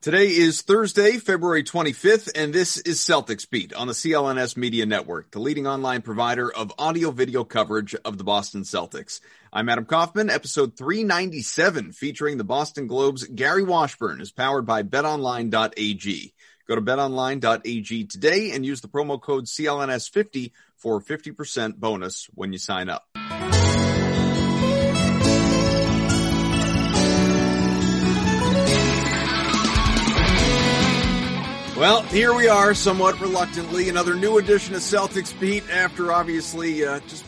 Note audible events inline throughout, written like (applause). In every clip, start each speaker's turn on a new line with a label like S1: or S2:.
S1: Today is Thursday, February 25th, and this is Celtics Beat on the CLNS Media Network, the leading online provider of audio video coverage of the Boston Celtics. I'm Adam Kaufman. Episode 397 featuring the Boston Globe's Gary Washburn is powered by betonline.ag. Go to betonline.ag today and use the promo code CLNS50 for a 50% bonus when you sign up. Well, here we are, somewhat reluctantly, another new edition of Celtics Beat. After obviously, uh, just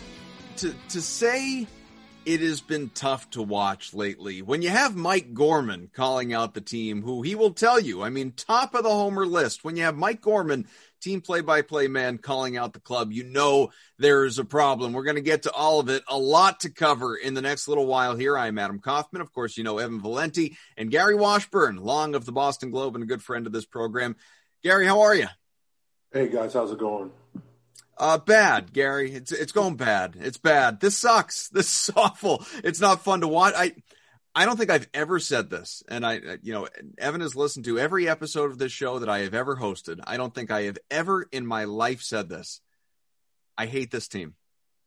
S1: to to say it has been tough to watch lately. When you have Mike Gorman calling out the team, who he will tell you, I mean, top of the homer list. When you have Mike Gorman, team play-by-play man, calling out the club, you know there's a problem. We're going to get to all of it. A lot to cover in the next little while. Here, I am Adam Kaufman. Of course, you know Evan Valenti and Gary Washburn, long of the Boston Globe and a good friend of this program. Gary, how are you?
S2: Hey guys, how's it going?
S1: Uh, bad, Gary. It's it's going bad. It's bad. This sucks. (laughs) This is awful. It's not fun to watch. I I don't think I've ever said this, and I you know Evan has listened to every episode of this show that I have ever hosted. I don't think I have ever in my life said this. I hate this team.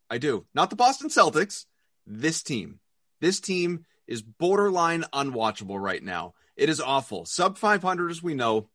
S1: I do. Not the Boston Celtics. This team. This team is borderline unwatchable right now. It is awful. Sub 500 as we know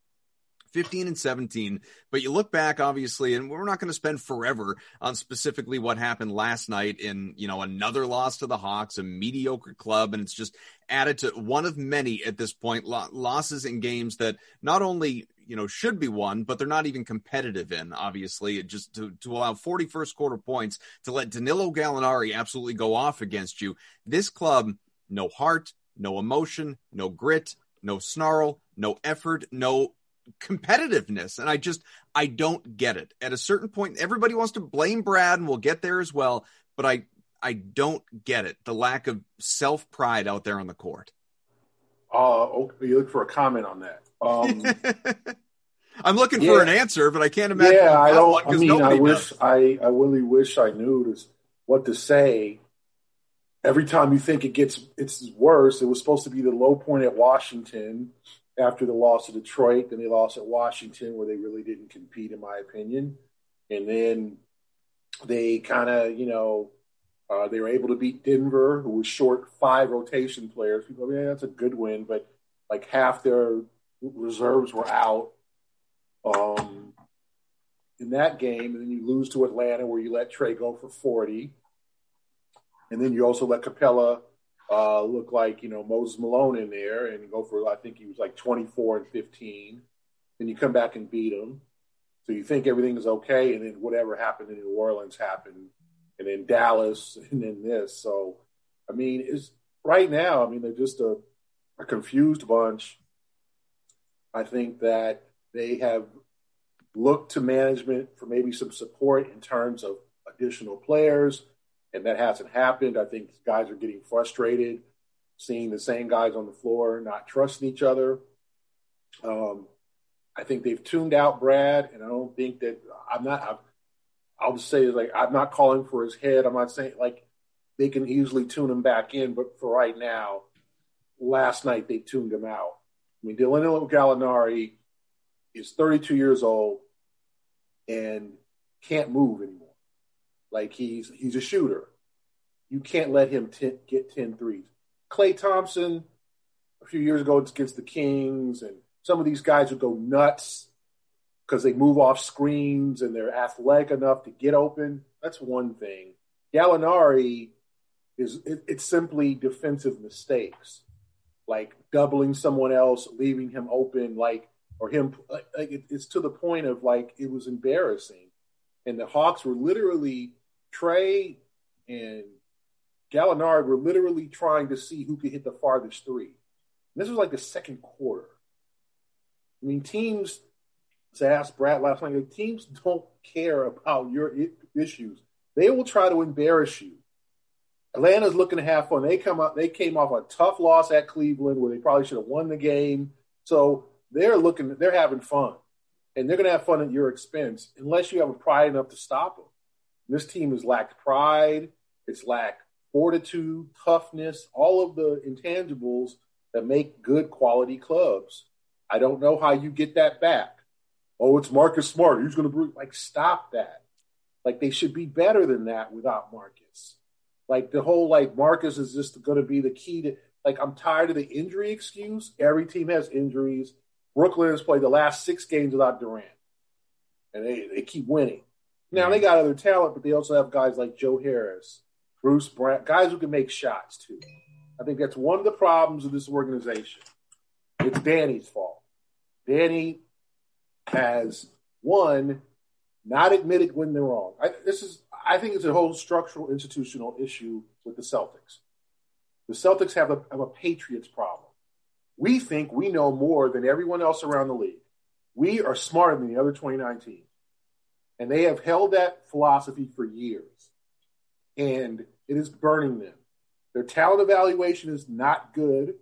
S1: 15 and 17. But you look back, obviously, and we're not going to spend forever on specifically what happened last night in, you know, another loss to the Hawks, a mediocre club. And it's just added to one of many at this point losses in games that not only, you know, should be won, but they're not even competitive in, obviously, it just to, to allow 41st quarter points to let Danilo Gallinari absolutely go off against you. This club, no heart, no emotion, no grit, no snarl, no effort, no competitiveness. And i just i don't get it. At a certain point everybody wants to blame brad and we'll get there as well but i i don't get it. The lack of self pride out there on the court.
S2: Uh okay, you look for a comment on that. Um (laughs)
S1: i'm looking yeah. for an answer but i can't imagine
S2: yeah i don't i mean i wish does. i i really wish i knew this, what to say. Every time you think it gets it's worse it was supposed to be the low point at washington after the loss of Detroit. Then they lost at Washington, where they really didn't compete, in my opinion. And then they kind of, you know, uh, they were able to beat Denver, who was short five rotation players. People, yeah, that's a good win, but like half their reserves were out um, in that game. And then you lose to Atlanta, where you let Trae go for 40. And then you also let Capela uh, look like you know Moses Malone in there and go for I think he was like 24 and 15. Then you come back and beat him, so you think everything is okay, and then whatever happened in New Orleans happened, and then Dallas, (laughs) and then this. So I mean, it's right now. I mean, they're just a, a confused bunch. I think that they have looked to management for maybe some support in terms of additional players and that hasn't happened. I think guys are getting frustrated seeing the same guys on the floor not trusting each other. Um, I think they've tuned out Brad, and I don't think that I'm not. I'll just say like I'm not calling for his head. I'm not saying like they can easily tune him back in, but for right now, last night they tuned him out. I mean, Danilo Gallinari is 32 years old and can't move anymore. Like he's he's a shooter. You can't let him get 10 threes. Klay Thompson, a few years ago against the Kings, and some of these guys would go nuts because they move off screens and they're athletic enough to get open. That's one thing. Gallinari is it, it's simply defensive mistakes, like doubling someone else, leaving him open, like or him. Like it, it's to the point of like it was embarrassing, and the Hawks were literally Trae and Gallinari were literally trying to see who could hit the farthest three. And this was like the second quarter. I mean, teams. I asked Brad last night. Teams don't care about your issues. They will try to embarrass you. Atlanta's looking to have fun. They come up. They came off a tough loss at Cleveland, where they probably should have won the game. So they're looking. They're having fun, and they're going to have fun at your expense, unless you have a pride enough to stop them. This team has lacked pride. It's lacked fortitude, toughness, all of the intangibles that make good quality clubs. I don't know how you get that back. Oh, it's Marcus Smart. He's going to bring, like, stop that. Like, they should be better than that without Marcus. Like, the whole, like, Marcus is just going to be the key to, like, I'm tired of the injury excuse. Every team has injuries. Brooklyn has played the last six games without Durant, and they, they keep winning. Now, they got other talent, but they also have guys like Joe Harris, Bruce Brown, guys who can make shots, too. I think that's one of the problems of this organization. It's Danny's fault. Danny has one not admitted when they're wrong. I, this is, I think, it's a whole structural institutional issue with the Celtics. The Celtics have a, have a Patriots problem. We think we know more than everyone else around the league. We are smarter than the other 29 teams. And they have held that philosophy for years. And it is burning them. Their talent evaluation is not good.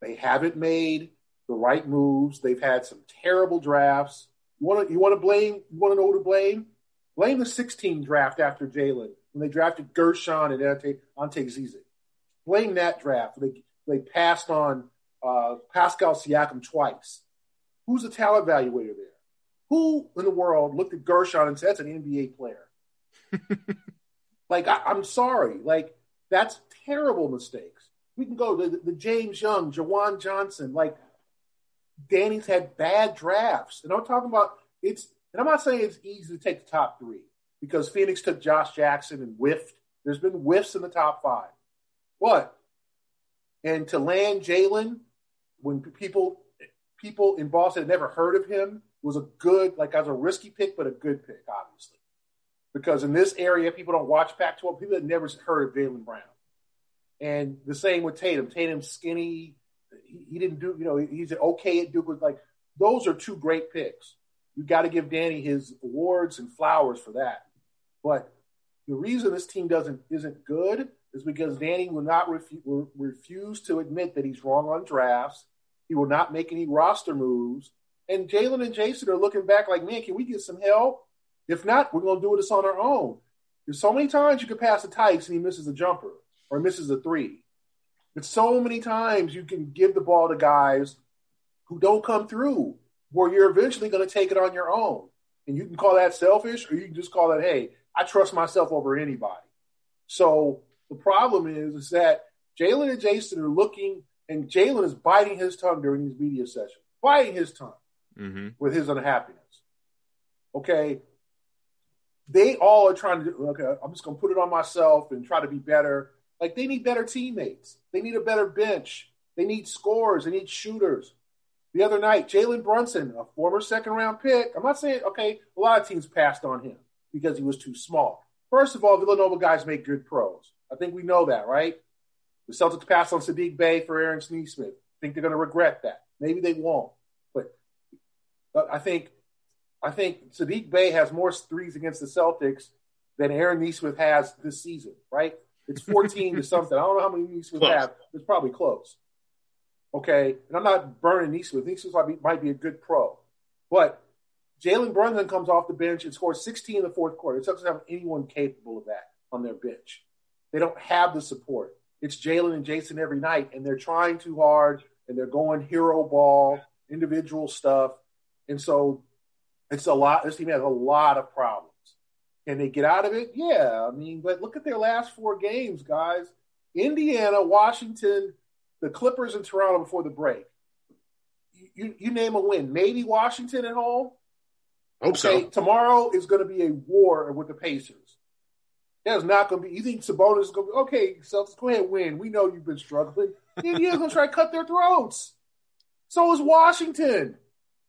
S2: They haven't made the right moves. They've had some terrible drafts. You want to you want to blame? You want to know who to blame? Blame the 16 draft after Jaylen when they drafted Guerschon and Ante, Ante Zizic. Blame that draft. They they passed on uh, Pascal Siakam twice. Who's the talent evaluator there? Who in the world looked at Guerschon and said that's an NBA player? (laughs) like I, I'm sorry, like that's terrible mistakes. We can go to the, the James Young, JaJuan Johnson. Like Danny's had bad drafts, and I'm talking about it's. And I'm not saying it's easy to take the top three because Phoenix took Josh Jackson and whiffed. There's been whiffs in the top five. What? And to land Jaylen when people people in Boston had never heard of him was a good, like as a risky pick, but a good pick, obviously. Because in this area, people don't watch Pac-12. People had never heard of Jaylen Brown. And the same with Tatum. Tatum's skinny. He, he didn't do, you know, he's okay at Duke. With like those are two great picks. You got to give Danny his awards and flowers for that. But the reason this team doesn't isn't good is because Danny will not refu- refuse to admit that he's wrong on drafts. He will not make any roster moves. And Jaylen and Jayson are looking back like, man, can we get some help? If not, we're going to do this on our own. There's so many times you can pass the Tikes and he misses a jumper or misses a three. But so many times you can give the ball to guys who don't come through, where you're eventually going to take it on your own. And you can call that selfish, or you can just call that, hey, I trust myself over anybody. So the problem is, is that Jaylen and Jayson are looking, and Jaylen is biting his tongue during these media sessions, biting his tongue mm-hmm. with his unhappiness. Okay. They all are trying to, okay, I'm just going to put it on myself and try to be better. Like they need better teammates. They need a better bench. They need scores. They need shooters. The other night, Jalen Brunson, a former second round pick. I'm not saying, okay, a lot of teams passed on him because he was too small. First of all, Villanova guys make good pros. I think we know that, right? The Celtics passed on Saddiq Bey for Aaron Nesmith. I think they're going to regret that. Maybe they won't. But, I think I think Saddiq Bey has more threes against the Celtics than Aaron Nesmith has this season, right? It's 14 to (laughs) something. I don't know how many Nesmith close. have. It's probably close. Okay. And I'm not burning Nesmith. Nesmith might be, might be a good pro. But Jalen Brunson comes off the bench and scores 16 in the fourth quarter. It doesn't have anyone capable of that on their bench. They don't have the support. It's Jaylen and Jayson every night, and they're trying too hard, and they're going hero ball, individual stuff. And so it's a lot. This team has a lot of problems. Can they get out of it? Yeah. I mean, but look at their last four games, guys. Indiana, Washington, the Clippers, and Toronto before the break. You, you name a win. Maybe Washington at home.
S3: Hope okay,
S2: so. Tomorrow is going to be a war with the Pacers. There's not going to be. You think Sabonis is going to be okay? Celtics, go ahead, win. We know you've been struggling. Indiana's going to try to cut their throats. So is Washington.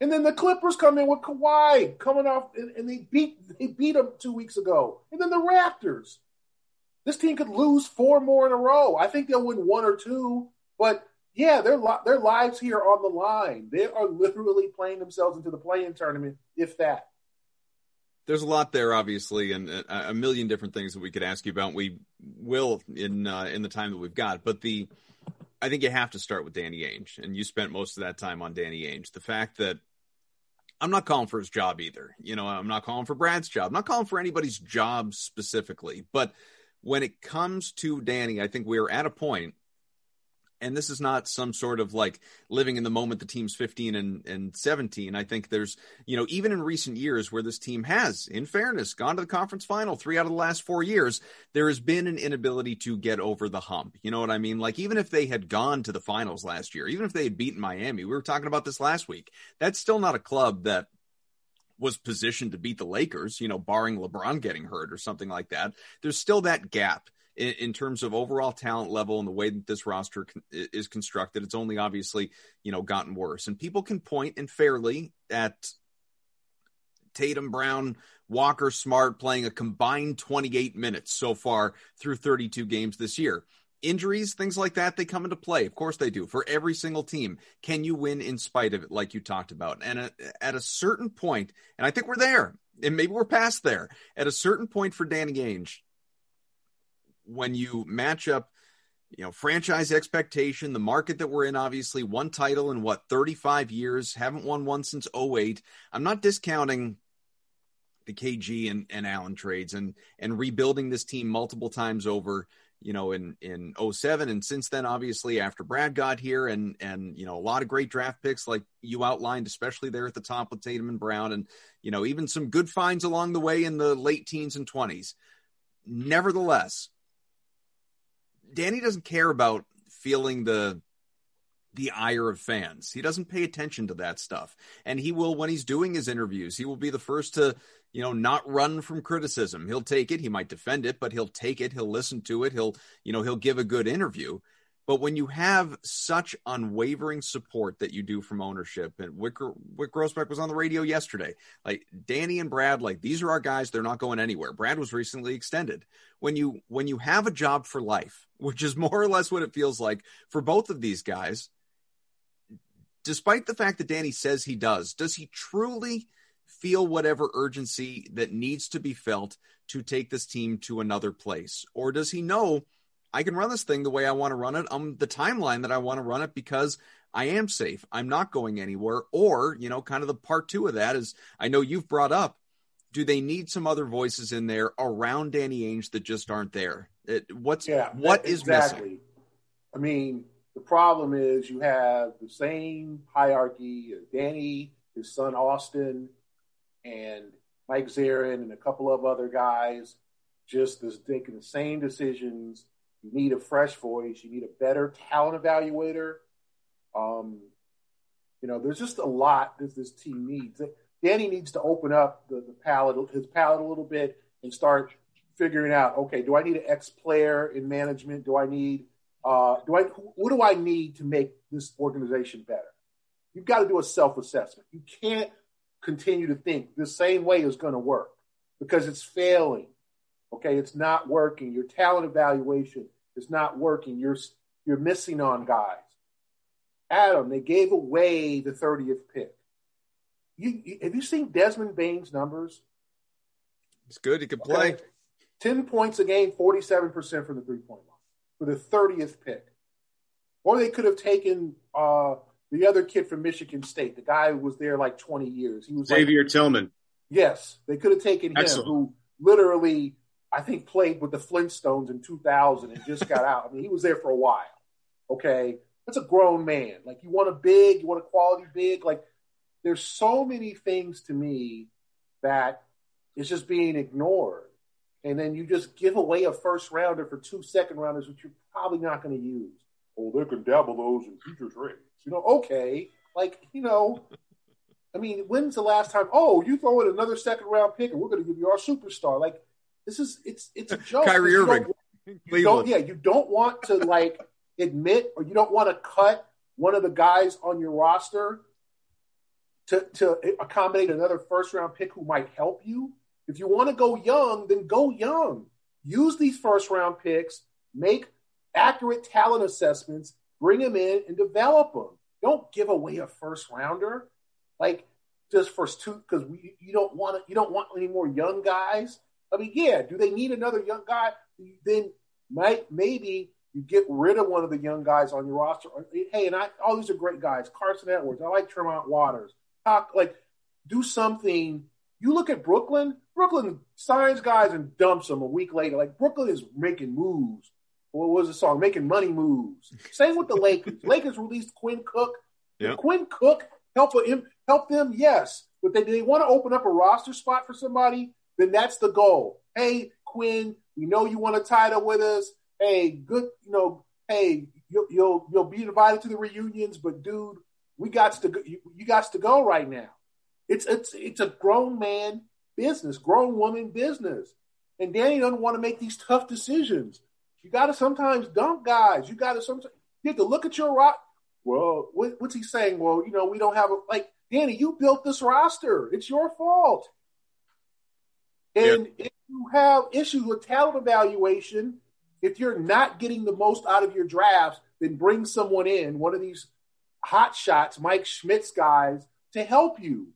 S2: And then the Clippers come in with Kawhi coming off, and, and they beat they beat them two weeks ago. And then the Raptors. This team could lose four more in a row. I think they'll win one or two, but yeah, their their lives here are on the line. They are literally playing themselves into the play-in tournament, if that.
S1: There's a lot there, obviously, and a million different things that we could ask you about. We will in uh, in the time that we've got, but the I think you have to start with Danny Ainge, and you spent most of that time on Danny Ainge. The fact that I'm not calling for his job either. You know, I'm not calling for Brad's job. I'm not calling for anybody's job specifically, but when it comes to Danny, I think we're at a point and this is not some sort of like living in the moment the team's 15 and, and 17 i think there's you know even in recent years where this team has in fairness gone to the conference final three out of the last four years there has been an inability to get over the hump. You know what i mean? Like even if they had gone to the finals last year even if they had beaten miami we were talking about this last week that's still not a club that was positioned to beat the Lakers, you know, barring LeBron getting hurt or something like that. There's still that gap in, in, terms of overall talent level and the way that this roster con- is constructed. It's only obviously, you know, gotten worse. And people can point and fairly at Tatum, Brown, Walker, Smart playing a combined 28 minutes so far through 32 games this year. Injuries, things like that, they come into play. Of course they do. For every single team, can you win in spite of it, like you talked about? And at, at a certain point, and I think we're there, and maybe we're past there. At a certain point for Danny Ainge, when you match up you know franchise expectation the market that we're in obviously one title in what 35 years haven't won one since 08 i'm not discounting the kg and, and allen trades and and rebuilding this team multiple times over you know in in 07 and since then obviously after brad got here and and you know a lot of great draft picks like you outlined especially there at the top with tatum and brown and you know even some good finds along the way in the late teens and 20s nevertheless Danny doesn't care about feeling the the ire of fans. He doesn't pay attention to that stuff. And he will when he's doing his interviews, he will be the first to, you know, not run from criticism. He'll take it, he might defend it, but he'll take it, he'll listen to it, he'll, you know, he'll give a good interview. But when you have such unwavering support that you do from ownership, and Wyc, Wyc Grousbeck was on the radio yesterday, like Danny and Brad, like these are our guys. They're not going anywhere. Brad was recently extended. When you when you have a job for life, which is more or less what it feels like for both of these guys, despite the fact that Danny says he does, does he truly feel whatever urgency that needs to be felt to take this team to another place, or does he know? I can run this thing the way I want to run it on the timeline that I want to run it because I am safe. I'm not going anywhere. Or, you know, kind of the part two of that is I know you've brought up do they need some other voices in there around Danny Ainge that just aren't there? It, what's yeah, what is exactly. missing?
S2: I mean, the problem is you have the same hierarchy of Danny, his son Austin, and Mike Zarren and a couple of other guys, just making the same decisions you need a fresh voice. You need a better talent evaluator. Um, you know, there's just a lot that this team needs. Danny needs to open up the, the palette, his palette a little bit, and start figuring out. Okay, do I need an ex player in management? Do I need uh, do I what do I need to make this organization better? You've got to do a self assessment. You can't continue to think the same way is going to work because it's failing. Okay, it's not working. Your talent evaluation is not working. You're you're missing on guys. Adam, they gave away the 30th pick. You, you have you seen Desmond Bane's numbers?
S1: It's good. He can play. Okay.
S2: 10 points a game, 47% from the three point line for the 30th pick. Or they could have taken uh, the other kid from Michigan State, the guy who was there like 20 years. He was
S3: Xavier
S2: like,
S3: Tillman.
S2: Yes, they could have taken him, who literally I think played with the Flintstones in 2000 and just got out. I mean, he was there for a while. Okay, that's a grown man. Like you want a big, you want a quality big. Like there's so many things to me that is just being ignored, and then you just give away a first rounder for two second rounders, which you're probably not going to use. Oh, they can dabble those in future trades. You know, okay, like you know, I mean, when's the last time? Oh, you throw in another second round pick, and we're going to give you our superstar. Like this is it's it's a joke. (laughs)
S1: Kyrie Irving.
S2: Don't, you don't, yeah, you don't want to like admit or you don't want to cut one of the guys on your roster to to accommodate another first round pick who might help you. If you want to go young, then go young. Use these first round picks, make accurate talent assessments, bring them in and develop them. Don't give away a first rounder like just for two because we you don't want to you don't want any more young guys. I mean, yeah, do they need another young guy? Then might maybe you get rid of one of the young guys on your roster. Hey, and I all these are great guys. Carson Edwards, I like Tremont Waters. Talk like do something. You look at Brooklyn. Brooklyn signs guys and dumps them a week later. Like Brooklyn is making moves. What was the song? Making money moves. Same with the (laughs) Lakers. Lakers released Quinn Cook.
S1: Yeah.
S2: Quinn Cook help him help them, yes. But they, they want to open up a roster spot for somebody, then that's the goal. Hey, Quinn, we know you want a title with us. Hey, good, you know, hey, you'll you'll, you'll be invited to the reunions, but dude, we got to go, you, you got to go right now. It's it's it's a grown man business, grown woman business, and Danny doesn't want to make these tough decisions. You got to sometimes dump guys. You got to sometimes you have to look at your rock. Well, what, what's he saying? Well, you know, we don't have a like Danny. You built this roster. It's your fault. And yeah. if you have issues with talent evaluation, if you're not getting the most out of your drafts, then bring someone in, one of these hot shots, Mike Schmitz guys, to help you.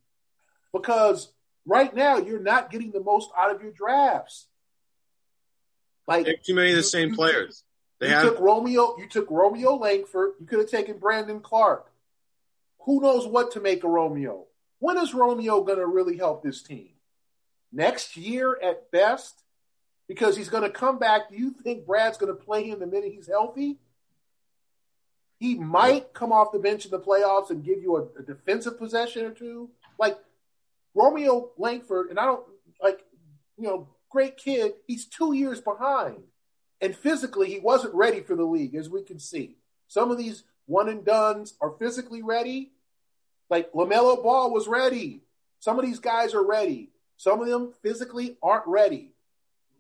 S2: Because right now you're not getting the most out of your drafts.
S3: Like too many of the same you, players.
S2: They you have... took Romeo. You took Romeo Langford. You could have taken Brandon Clarke. Who knows what to make of Romeo? When is Romeo going to really help this team? Next year at best, because he's going to come back. Do you think Brad's going to play him the minute he's healthy? He might come off the bench in the playoffs and give you a, a defensive possession or two. Like Romeo Langford, and I don't like, you know, great kid. He's two years behind. And physically, he wasn't ready for the league, as we can see. Some of these one and duns are physically ready. Like LaMelo Ball was ready. Some of these guys are ready. Some of them physically aren't ready.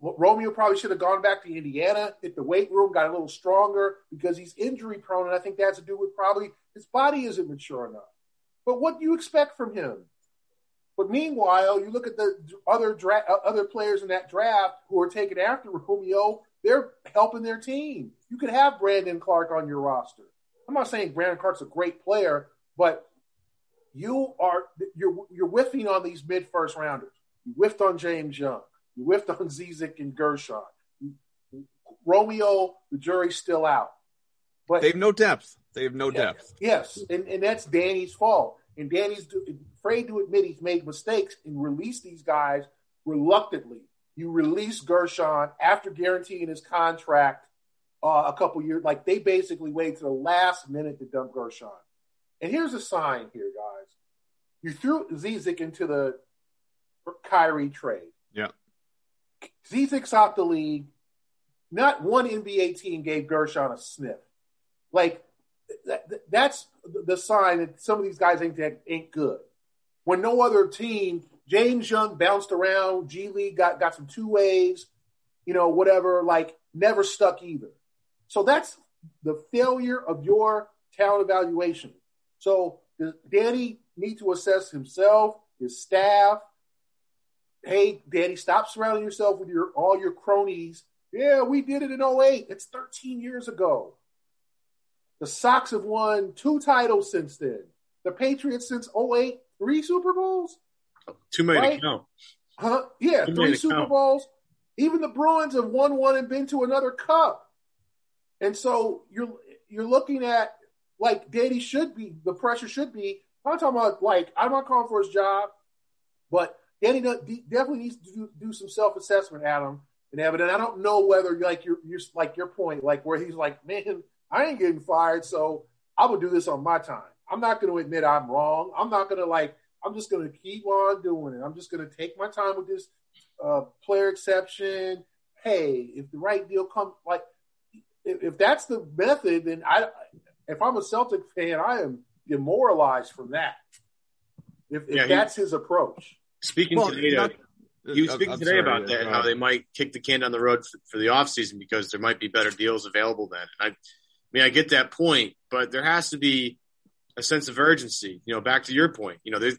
S2: Romeo probably should have gone back to Indiana, hit the weight room, got a little stronger because he's injury prone. And I think that's to do with probably his body isn't mature enough. But what do you expect from him? But meanwhile, you look at the other dra- uh, other players in that draft who are taken after Romeo. They're helping their team. You could have Brandon Clarke on your roster. I'm not saying Brandon Clarke's a great player, but you are you're you're whiffing on these mid first rounders. You whiffed on James Young. You whiffed on Zizic and Guerschon. Romeo, the jury's still out.
S1: But they have no depth. They have no depth.
S2: Yes, and, and that's Danny's fault. And Danny's afraid to admit he's made mistakes and release these guys reluctantly. You release Guerschon after guaranteeing his contract uh, a couple years. Like they basically waited to the last minute to dump Guerschon. And here's a sign here, guys. You threw Zizic into the Kyrie trade.
S1: Yeah.
S2: Zizic's out the league. Not one NBA team gave Guerschon a sniff. Like that, that's the sign that some of these guys ain't ain't good. When no other team, James Young bounced around, G League got got some two ways, you know, whatever. Like never stuck either. So that's the failure of your talent evaluation. So does Danny need to assess himself, his staff? Hey, Danny, stop surrounding yourself with your all your cronies. Yeah, we did it in 08. It's 13 years ago. The Sox have won two titles since then. The Patriots since 08, three Super Bowls?
S3: Too many right? to count.
S2: Huh? Yeah, Too three Super count. Bowls. Even the Bruins have won one and been to another cup. And so you're you're looking at like Danny should be, the pressure should be. I'm not talking about like I'm not calling for his job, but Danny definitely needs to do, do some self assessment, Adam and Evan. And I don't know whether like your your like your point, like where he's like, man, I ain't getting fired, so I will do this on my time. I'm not going to admit I'm wrong. I'm not going to like. I'm just going to keep on doing it. I'm just going to take my time with this uh, player exception. Hey, if the right deal comes, like if, if that's the method, then I, if I'm a Celtic fan, I am demoralized from that. If, if yeah, that's he, his approach.
S3: Speaking well, today, not, uh, he was uh, speaking I'm today sorry, about uh, that, how they might kick the can down the road for, for the offseason because there might be better deals available then. I, I mean, I get that point, but there has to be a sense of urgency. You know, back to your point, you know,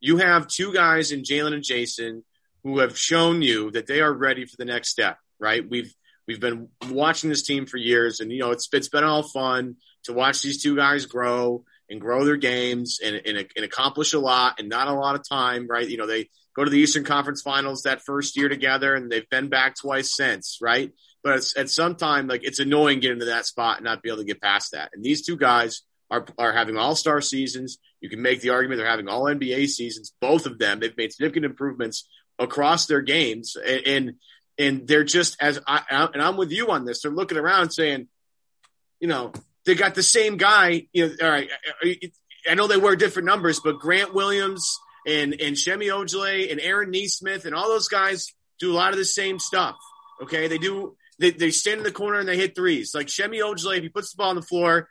S3: you have two guys in Jaylen and Jayson who have shown you that they are ready for the next step, right? We've we've been watching this team for years, and you know it's it's been all fun to watch these two guys grow and grow their games and, and, and accomplish a lot and not a lot of time, right? You know they go to the Eastern Conference Finals that first year together, and they've been back twice since, right? But at some time, like it's annoying getting to that spot and not be able to get past that. And these two guys are are having all star seasons. You can make the argument they're having all NBA seasons. Both of them, they've made significant improvements across their games, and and, and they're just as I and I'm with you on this. They're looking around saying, you know, they got the same guy. You know, all right. Uh, uh, uh, I know they wear different numbers, but Grant Williams and and Semi Ojeleye and Aaron Nesmith and all those guys do a lot of the same stuff. Okay, they do. They, they stand in the corner and they hit threes. Like Semi Ojeleye, if he puts the ball on the floor,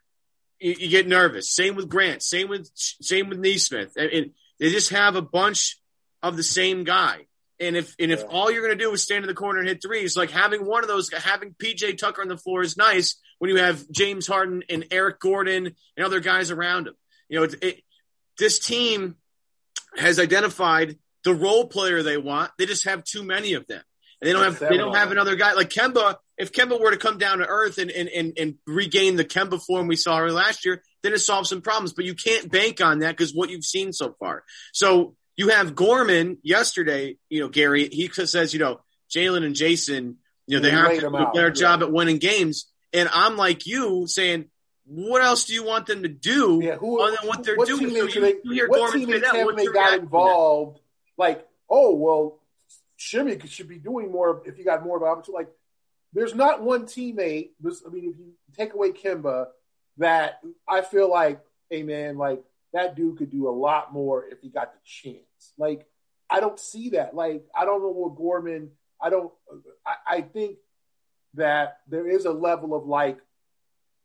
S3: you, you, get nervous. Same with Grant. Same with same with Nesmith. And, and they just have a bunch of the same guy. And if and if all you're going to do is stand in the corner and hit threes, like having one of those, having PJ Tucker on the floor is nice when you have James Harden and Eric Gordon and other guys around him. You know, it, it, this team has identified the role player they want. They just have too many of them, and they don't have they don't have another guy like Kemba. If Kemba were to come down to earth and and and, and regain the Kemba form we saw last year, then it solves some problems. But you can't bank on that because what you've seen so far. So you have Gorman yesterday, you know, Gary, he says, you know, Jaylen and Jayson, you know, they have to do their job at winning games. And I'm like you saying, what else do you want them to do
S2: yeah, who,
S3: other than what they're
S2: what
S3: doing?
S2: So you, you hear what Gorman say that. They got involved? Like, oh, well, Semi should be doing more if you got more of an opportunity. Like, there's not one teammate. This, I mean, if you take away Kemba, that I feel like, hey man, like that dude could do a lot more if he got the chance. Like, I don't see that. Like, I don't know what Gorman, I don't, I, I think that there is a level of like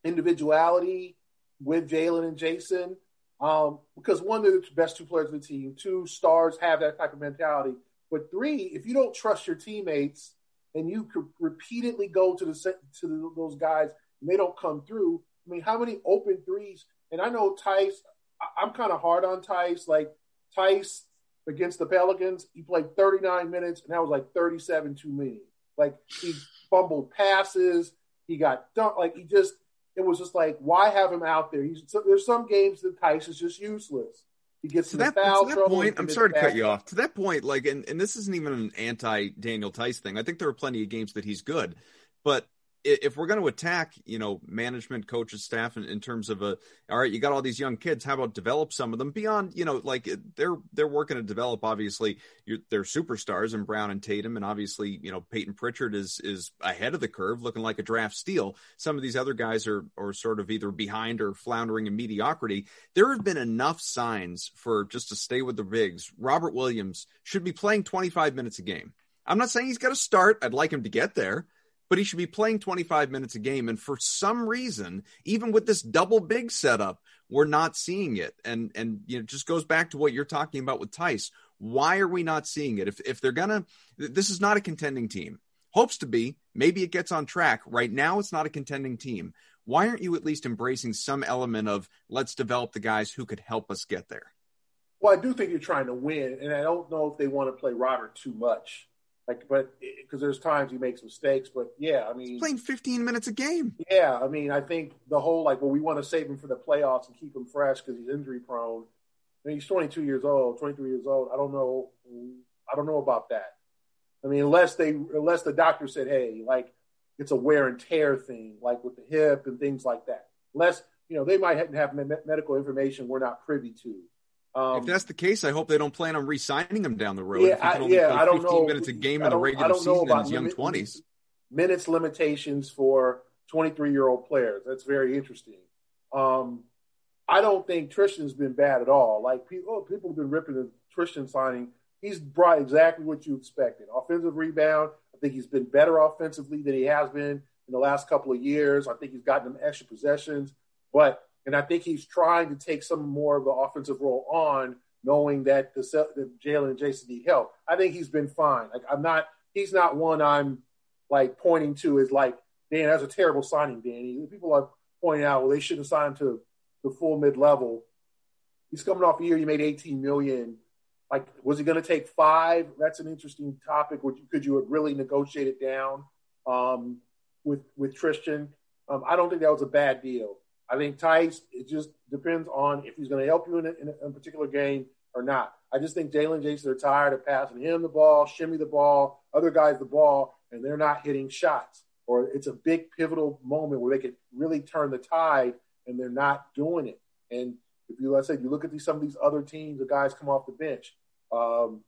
S2: individuality with Jaylen and Jayson. Um, because one, they're the best two players of the team. Two, stars have that type of mentality. But three, if you don't trust your teammates and you could repeatedly go to the to the, those guys and they don't come through, I mean, how many open threes? And I know Theis, I'm kind of hard on Theis. Like Theis against the Pelicans, he played 39 minutes, and that was like 37 too many. Like he fumbled passes, he got dunked. Like he just, it was just like, why have him out there? He's so, there's some games that Theis is just useless. He gets to, that, foul
S1: to
S2: that
S1: point. I'm sorry to cut you off. To that point, like, and, and this isn't even an anti Daniel Theis thing. I think there are plenty of games that he's good, but if we're going to attack, you know, management, coaches, staff, in, in, terms of a, all right, you got all these young kids. How about develop some of them beyond, you know, like they're they're working to develop. Obviously, they're superstars and Brown and Tatum, and obviously, you know, Payton Pritchard is is ahead of the curve, looking like a draft steal. Some of these other guys are are sort of either behind or floundering in mediocrity. There have been enough signs for just to stay with the bigs. Robert Williams should be playing 25 minutes a game. I'm not saying he's got to start. I'd like him to get there but he should be playing 25 minutes a game. And for some reason, even with this double big setup, we're not seeing it. And and you know, just goes back to what you're talking about with Theis. Why are we not seeing it? If if they're gonna, this is not a contending team. Hopes to be. Maybe it gets on track. Right now, it's not a contending team. Why aren't you at least embracing some element of let's develop the guys who could help us get there?
S2: Well, I do think you're trying to win, and I don't know if they want to play Robert too much. Like, but because there's times he makes mistakes, but yeah, I mean,
S1: he's playing 15 minutes a game.
S2: Yeah, I mean, I think the whole like, well, we want to save him for the playoffs and keep him fresh because he's injury prone. I mean, he's 22 years old, 23 years old. I don't know, I don't know about that. I mean, unless they, unless the doctor said, hey, like it's a wear and tear thing, like with the hip and things like that. Unless you know, they might have medical information we're not privy to.
S1: Um, if that's the case, I hope they don't plan on re-signing him down the road. Yeah, I, yeah, I don't know. Minutes a game in the regular season in his young twenties.
S2: Minutes limitations for twenty-three-year-old players. That's very interesting. Um, I don't think Tristan's been bad at all. Like people, oh, people have been ripping the Tristan signing. He's brought exactly what you expected. Offensive rebound. I think he's been better offensively than he has been in the last couple of years. I think he's gotten them extra possessions, but and I think he's trying to take some more of the offensive role on knowing that the, the Jaylen and Jayson need help. I think he's been fine. Like I'm not, he's not one I'm like pointing to as like, Dan, that's a terrible signing, Danny. People are pointing out, well, they should have signed to the full mid level. He's coming off a year, he made 18 million. Like, was he going to take five? That's an interesting topic. Would you, could you really negotiate it down um, with with Tristan? Um, I don't think that was a bad deal. I think Theis, it just depends on if he's going to help you in a, in a, particular game or not. I just think Jaylen Jayson are tired of passing him the ball, Semi the ball, other guys the ball, and they're not hitting shots. Or it's a big pivotal moment where they could really turn the tide, and they're not doing it. And if you, let's say, you look at these, some of these other teams, the guys come off the bench, um,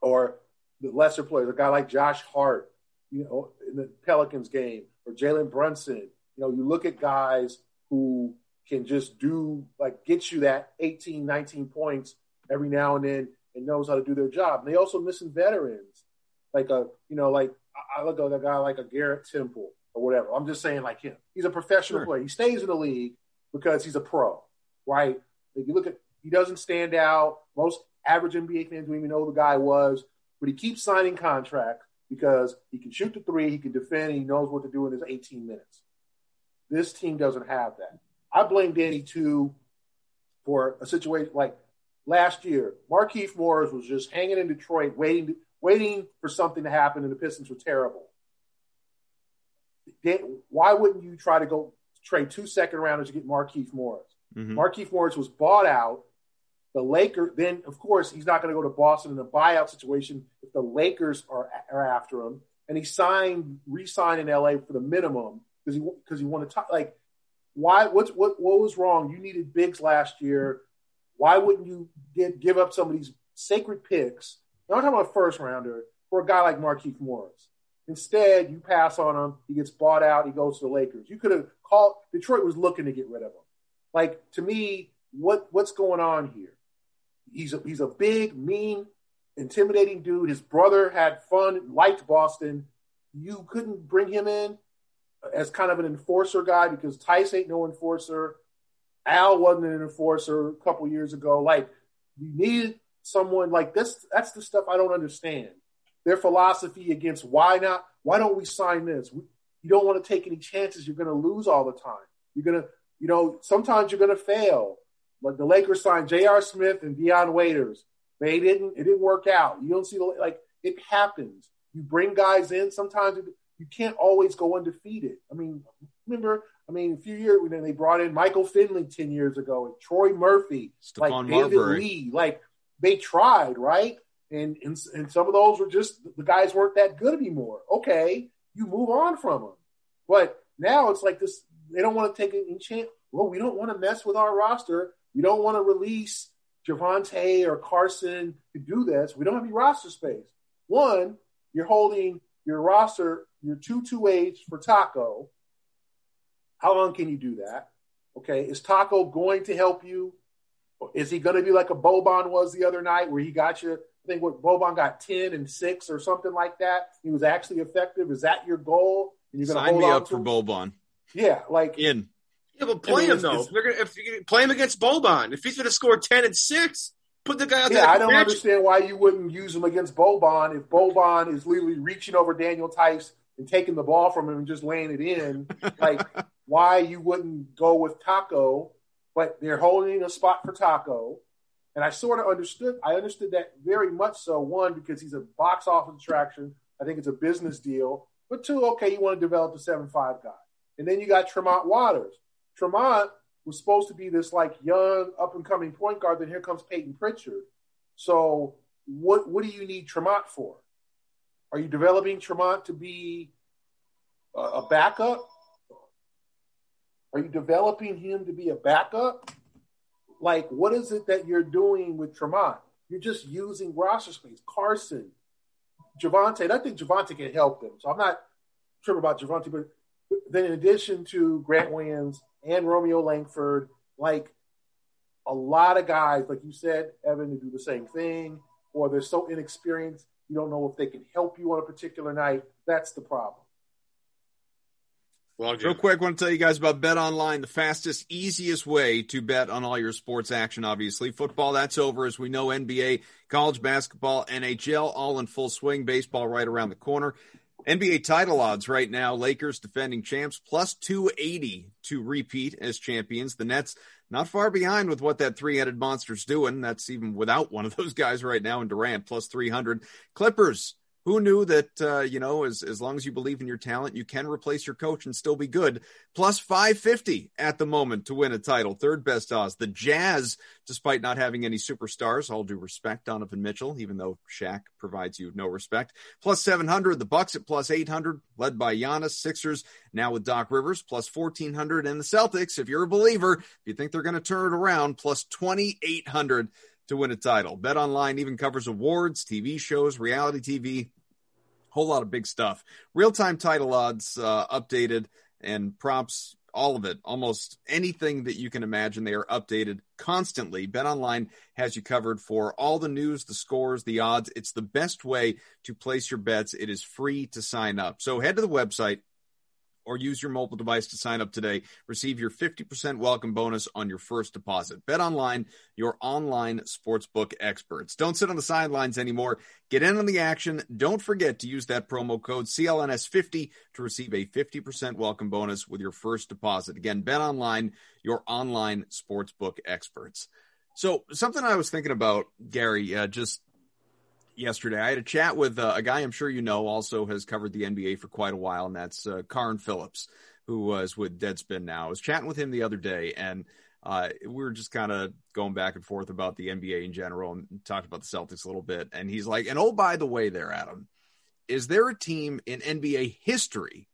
S2: or the lesser players, a guy like Josh Hart, you know, in the Pelicans game, or Jalen Brunson. You know, you look at guys who can just do like get you that 18, 19 points every now and then and knows how to do their job. And they also missing veterans, like a you know, like I look at a guy like a Garrett Temple or whatever. I'm just saying like him. He's a professional sure. player. He stays in the league because he's a pro, right? If you look at he doesn't stand out. Most average NBA fans don't even know who the guy was, but he keeps signing contracts because he can shoot the three, he can defend, and he knows what to do in his 18 minutes. This team doesn't have that. I blame Danny too for a situation like last year. Markieff Morris was just hanging in Detroit, waiting, waiting for something to happen, and the Pistons were terrible. Why wouldn't you try to go trade two second rounders to get Markieff Morris? Mm-hmm. Markieff Morris was bought out. The Lakers, then of course he's not going to go to Boston in a buyout situation if the Lakers are, are after him. And he signed, re-signed in LA for the minimum because he because he wanted to talk like why what's what what was wrong? You needed bigs last year. Why wouldn't you get, give up some of these sacred picks? I'm talking about first rounder for a guy like Markieff Morris. Instead, you pass on him. He gets bought out. He goes to the Lakers. You could have called. Detroit was looking to get rid of him. Like to me, what what's going on here? He's a, he's a big, mean, intimidating dude. His brother had fun, liked Boston. You couldn't bring him in as kind of an enforcer guy because Theis ain't no enforcer. Al wasn't an enforcer a couple years ago. Like you need someone like this. That's the stuff I don't understand. Their philosophy against why not? Why don't we sign this? You don't want to take any chances. You're going to lose all the time. You're going to, you know, sometimes you're going to fail. Like the Lakers signed J.R. Smith and Dion Waiters. They didn't. It didn't work out. You don't see the like. It happens. You bring guys in. Sometimes you can't always go undefeated. I mean, remember, I mean, a few years when they brought in Michael Finley 10 years ago and Troy Murphy, Stephon like David Marbury. Lee, like they tried, right? And, and and some of those were just the guys weren't that good anymore. Okay, you move on from them. But now it's like this, they don't want to take any chance. Well, we don't want to mess with our roster. We don't want to release Javonte or Carson to do this. We don't have any roster space. One, you're holding your roster your two two eights for Taco. How long can you do that? Okay, is Taco going to help you? Is he going to be like a Boban was the other night, where he got you? I think what Boban got ten and six or something like that. He was actually effective. Is that your goal?
S1: And you're going to hold me up for him? Boban.
S2: Yeah, like
S1: in.
S3: Yeah, but play him though. If, gonna, if you play him against Boban, if he's going to score ten and six, put the guy out
S2: yeah, there. I don't understand why you wouldn't use him against Boban if Boban is literally reaching over Daniel Theis and taking the ball from him and just laying it in. (laughs) like why you wouldn't go with Taco, but they're holding a spot for Taco. And I sort of understood. I understood that very much so. One, because he's a box office attraction. I think it's a business deal. But two, okay, you want to develop a seven five guy, and then you got Tremont Waters. Tremont was supposed to be this like young up and coming point guard. Then here comes Payton Pritchard. So what what do you need Tremont for? Are you developing Tremont to be a, a backup? Are you developing him to be a backup? Like, what is it that you're doing with Tremont? You're just using roster space. Carson, Javonte, I think Javonte can help them. So I'm not sure about Javonte, but then in addition to Grant Williams and Romeo Langford, like a lot of guys, like you said, Evan, to do the same thing, or they're so inexperienced you don't know if they can help you on a particular night. That's the problem.
S1: Well, Real quick, I want to tell you guys about Bet Online, the fastest, easiest way to bet on all your sports action, obviously. Football, that's over. As we know, NBA, college basketball, NHL, all in full swing. Baseball right around the corner. NBA title odds right now Lakers defending champs plus 280 to repeat as champions. The Nets not far behind with what that three headed monster's doing. That's even without one of those guys right now in Durant plus 300. Clippers who knew that uh, you know as as long as you believe in your talent you can replace your coach and still be good. Plus 550 at the moment to win a title. Third best odds. The jazz despite not having any superstars all due respect donovan mitchell even though Shaq provides you no respect. Plus 700 the bucks at plus 800 led by Giannis. Sixers now with Doc Rivers plus 1400 and the Celtics if you're a believer if you think they're going to turn it around plus 2800 to win a title. Bet Online even covers awards, TV shows, reality TV, whole lot of big stuff. Real time title odds uh, updated and props, all of it, almost anything that you can imagine. They are updated constantly. Bet Online has you covered for all the news, the scores, the odds. It's the best way to place your bets. It is free to sign up. So head to the website or use your mobile device to sign up today. Receive your 50% welcome bonus on your first deposit. Bet online, your online sportsbook experts. Don't sit on the sidelines anymore. Get in on the action. Don't forget to use that promo code CLNS50 to receive a 50% welcome bonus with your first deposit. Again, Bet online, your online sportsbook experts. So, something I was thinking about, Gary, uh, just yesterday. I had a chat with uh, a guy I'm sure you know, also has covered the NBA for quite a while, and that's uh, Carron Phillips, who was with Deadspin now. I was chatting with him the other day, and uh, we were just kind of going back and forth about the NBA in general and talked about the Celtics a little bit. And he's like, and oh, by the way, there, Adam, is there a team in NBA history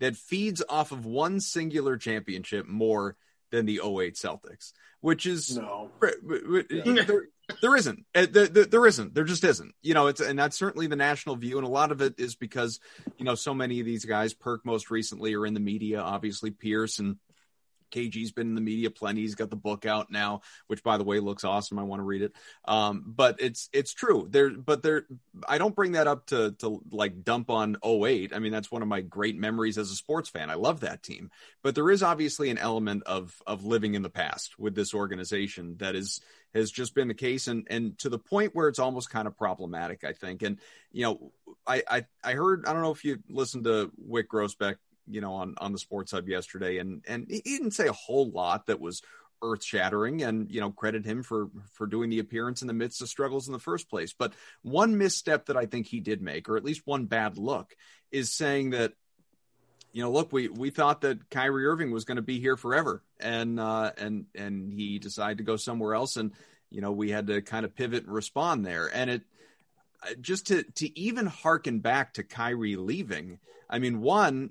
S1: that feeds off of one singular championship more than the 08 Celtics? Which is
S2: no.
S1: there, there isn't. Uh, there, there isn't. There just isn't. You know, it's and that's certainly the national view, and a lot of it is because you know so many of these guys, Perk most recently, are in the media. Obviously, Pierce and KG's been in the media plenty. He's got the book out now, which by the way looks awesome. I want to read it. Um, but it's it's true. There, but there, I don't bring that up to to like dump on 08. I mean, that's one of my great memories as a sports fan. I love that team. But there is obviously an element of of living in the past with this organization that is has just been the case and and to the point where it's almost kind of problematic, I think. And you know, I I, I heard I don't know if you listened to Wyc Grousbeck you know, on on the Sports Hub yesterday, and and he didn't say a whole lot that was earth shattering and you know credit him for for doing the appearance in the midst of struggles in the first place. But one misstep that i think he did make or at least one bad look is saying that you know look we we thought that Kyrie Irving was going to be here forever. And uh and and he decided to go somewhere else and you know we had to kind of pivot and respond there. And it just to to even harken back to Kyrie leaving I mean one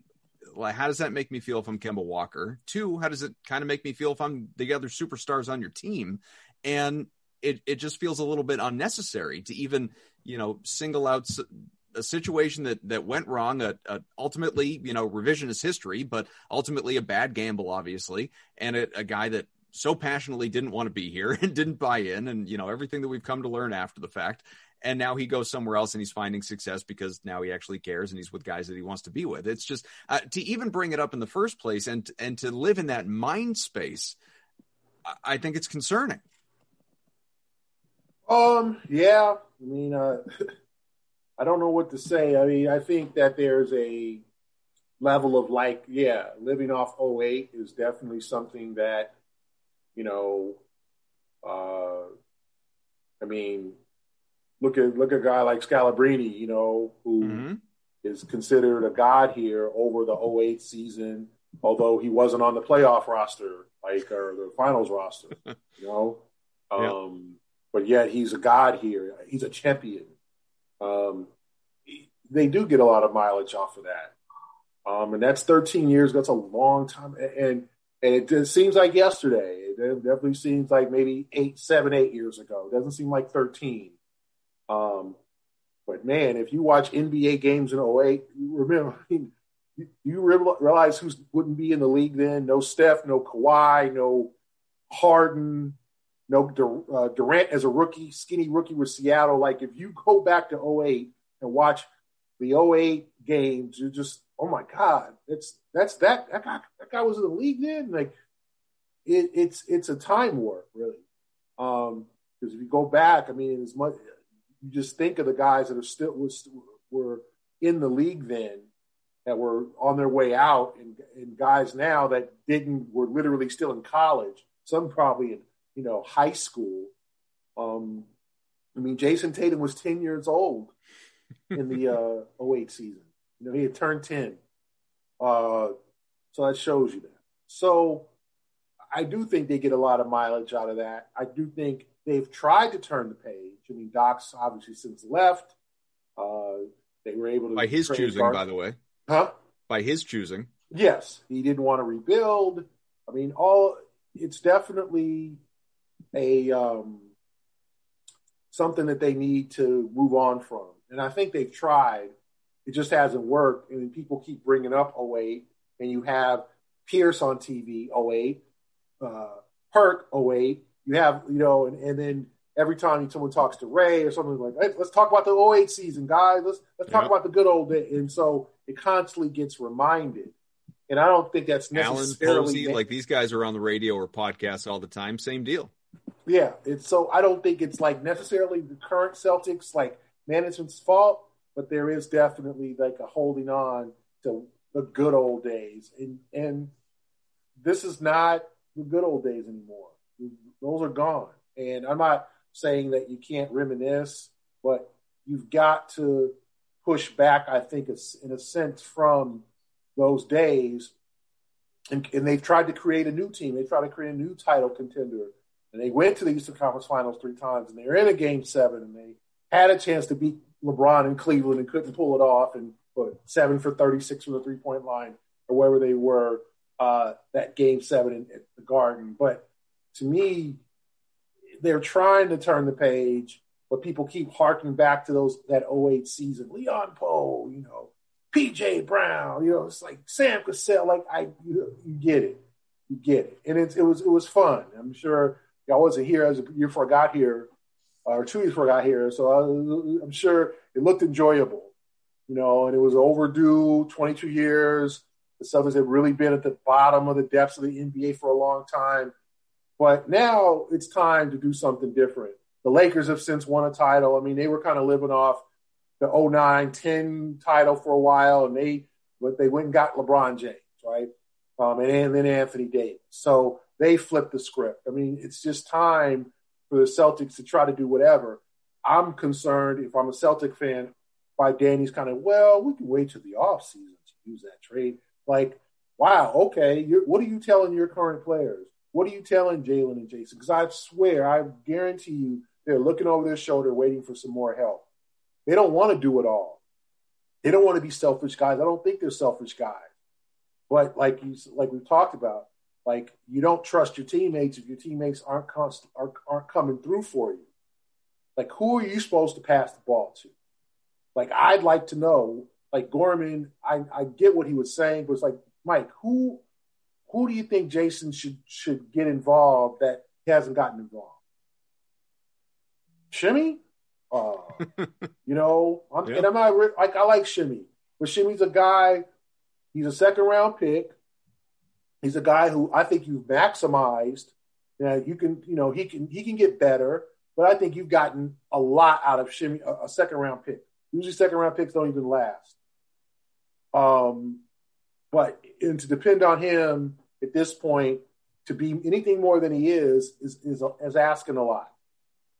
S1: like how does that make me feel if I'm Kemba Walker? Two, how does it kind of make me feel if I'm the other superstars on your team? And it it just feels a little bit unnecessary to even you know single out a situation that that went wrong. A, a ultimately you know revisionist history, but ultimately a bad gamble, obviously, and a, a guy that so passionately didn't want to be here (laughs) and didn't buy in and you know everything that we've come to learn after the fact and now he goes somewhere else and he's finding success because now he actually cares and he's with guys that he wants to be with. It's just uh, to even bring it up in the first place and and to live in that mind space, I think it's concerning.
S2: Um. Yeah. I mean, uh, (laughs) I don't know what to say. I mean, I think that there's a level of like, yeah, living off 08 is definitely something that, you know, uh, I mean, look at look at a guy like Scalabrine, you know, who mm-hmm. is considered a god here over the 08 season, although he wasn't on the playoff roster, like or the finals roster, (laughs) you know. Um, But yet he's a god here. He's a champion. Um, they do get a lot of mileage off of that. Um, and that's 13 years. That's a long time. And and it, it seems like yesterday. It definitely seems like maybe eight, seven, eight years ago. It doesn't seem like 13. Um, but man, if you watch NBA games in 08, you remember, I (laughs) mean, you, you realize who wouldn't be in the league then? No Steph, no Kawhi, no Harden, no uh, Durant as a rookie, skinny rookie with Seattle. Like if you go back to 08 and watch the 08 games, you just oh my god, that's that's that that guy that guy was in the league then. Like it, it's it's a time warp, really. Um, because if you go back, I mean, as much you just think of the guys that are still was were in the league then that were on their way out, and, and guys now that didn't were literally still in college. Some probably in you know high school. Um, I mean, Jayson Tatum was ten years old in the uh, (laughs) 08 season. You know, he had turned ten. Uh, so that shows you that. So I do think they get a lot of mileage out of that. I do think they've tried to turn the page. I mean, Doc's obviously since left. Uh, they were able to
S1: by his choosing, by the way.
S2: Huh?
S1: By his choosing.
S2: Yes, he didn't want to rebuild. I mean, all it's definitely a um, something that they need to move on from, and I think they've tried. It just hasn't worked, and people keep bringing up 08, and you have Pierce on TV 08, uh, Perk 08. You have, you know, and, and then every time someone talks to Ray or something like, hey, let's talk about the 08 season, guys. Let's let's talk about the good old days. And so it constantly gets reminded. And I don't think that's necessarily
S1: Alan Posey, like these guys are on the radio or podcasts all the time. Same deal.
S2: Yeah, it's so I don't think it's like necessarily the current Celtics like management's fault, but there is definitely like a holding on to the good old days, and and this is not the good old days anymore. Those are gone. And I'm not saying that you can't reminisce, but you've got to push back, I think, in a sense, from those days. And, and they've tried to create a new team. They tried to create a new title contender. And they went to the Eastern Conference Finals three times, and they were in a game seven, and they had a chance to beat LeBron in Cleveland and couldn't pull it off. And put seven for 36 from the three point line, or wherever they were uh, that game seven in, at the Garden. But to me, they're trying to turn the page, but people keep harking back to those that 08 season. Leon Powe, you know, PJ Brown, you know, it's like Sam Cassell. Like I, you, you get it, you get it, and it, it was it was fun. I'm sure y'all wasn't here as a year before I got here, uh, or two years before I got here, so I, I'm sure it looked enjoyable, you know, and it was overdue. 22 years the Celtics have really been at the bottom of the depths of the NBA for a long time. But now it's time to do something different. The Lakers have since won a title. I mean, they were kind of living off the 09 10 title for a while, and they but they went and got LeBron James, right? Um, and, and then Anthony Davis. So they flipped the script. I mean, it's just time for the Celtics to try to do whatever. I'm concerned if I'm a Celtic fan by Danny's kind of, well, we can wait till the offseason to use that trade. Like, wow, okay, what are you telling your current players? What are you telling Jaylen and Jayson? Because I swear, I guarantee you, they're looking over their shoulder waiting for some more help. They don't want to do it all. They don't want to be selfish guys. I don't think they're selfish guys. But like you, like we've talked about, like you don't trust your teammates if your teammates aren't const- aren't, aren't coming through for you. Like who are you supposed to pass the ball to? Like I'd like to know like Gorman, I, I get what he was saying, but it's like, Mike, who who do you think Jayson should should get involved that he hasn't gotten involved? Semi? Uh, (laughs) you know, I'm, yeah. and I'm not like I like Semi, but Semi's a guy. He's a second round pick. He's a guy who I think you've maximized. Now you can, you know, he can he can get better, but I think you've gotten a lot out of Semi, a, a second round pick. Usually, second round picks don't even last. Um, but and to depend on him at this point to be anything more than he is is is, is asking a lot.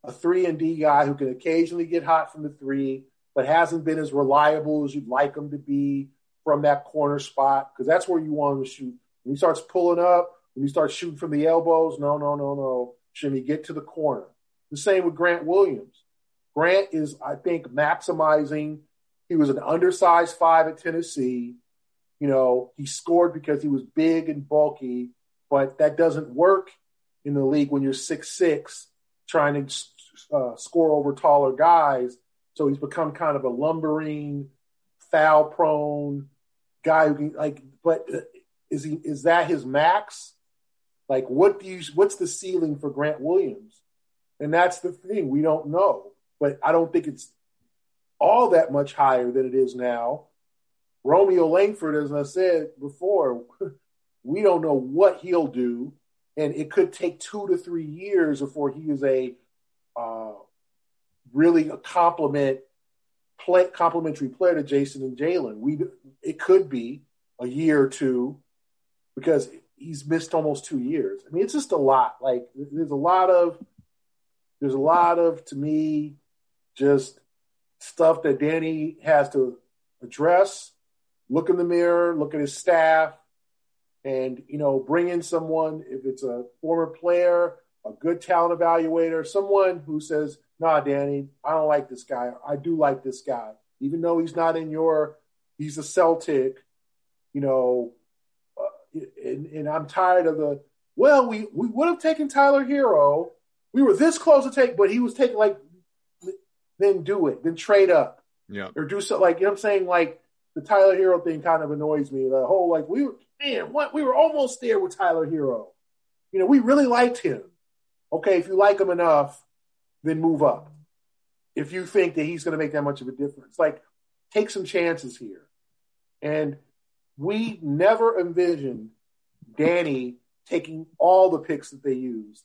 S2: A three and D guy who can occasionally get hot from the three, but hasn't been as reliable as you'd like him to be from that corner spot because that's where you want him to shoot. When he starts pulling up, when he starts shooting from the elbows, no, no, no, no. He get to the corner? The same with Grant Williams. Grant is, I think, maximizing he was an undersized five at Tennessee. You know, he scored because he was big and bulky, but that doesn't work in the league when you're six six trying to uh, score over taller guys. So he's become kind of a lumbering, foul prone guy who can like. But uh, is he is that his max? Like, what do you? What's the ceiling for Grant Williams? And that's the thing we don't know. But I don't think it's all that much higher than it is now. Romeo Langford, as I said before, (laughs) we don't know what he'll do, and it could take two to three years before he is a uh, really a compliment play, complementary player to Jayson and Jaylen. We it could be a year or two because he's missed almost two years. I mean, it's just a lot. Like there's a lot of there's a lot of to me just stuff that Danny has to address. Look in the mirror, look at his staff, and you know, bring in someone if it's a former player, a good talent evaluator, someone who says, "Nah, Danny, I don't like this guy. I do like this guy, even though he's not in your. He's a Celtic, you know, uh, and, and I'm tired of the. Well, we we would have taken Tyler Herro. We were this close to take, but he was taking like, then do it, then trade up,
S1: yeah,
S2: or do something like you know what I'm saying. Like the Tyler Herro thing kind of annoys me. The whole like we were man, what we were almost there with Tyler Herro. You know, we really liked him. Okay, if you like him enough, then move up. If you think that he's going to make that much of a difference, like take some chances here. And we never envisioned Danny taking all the picks that they used.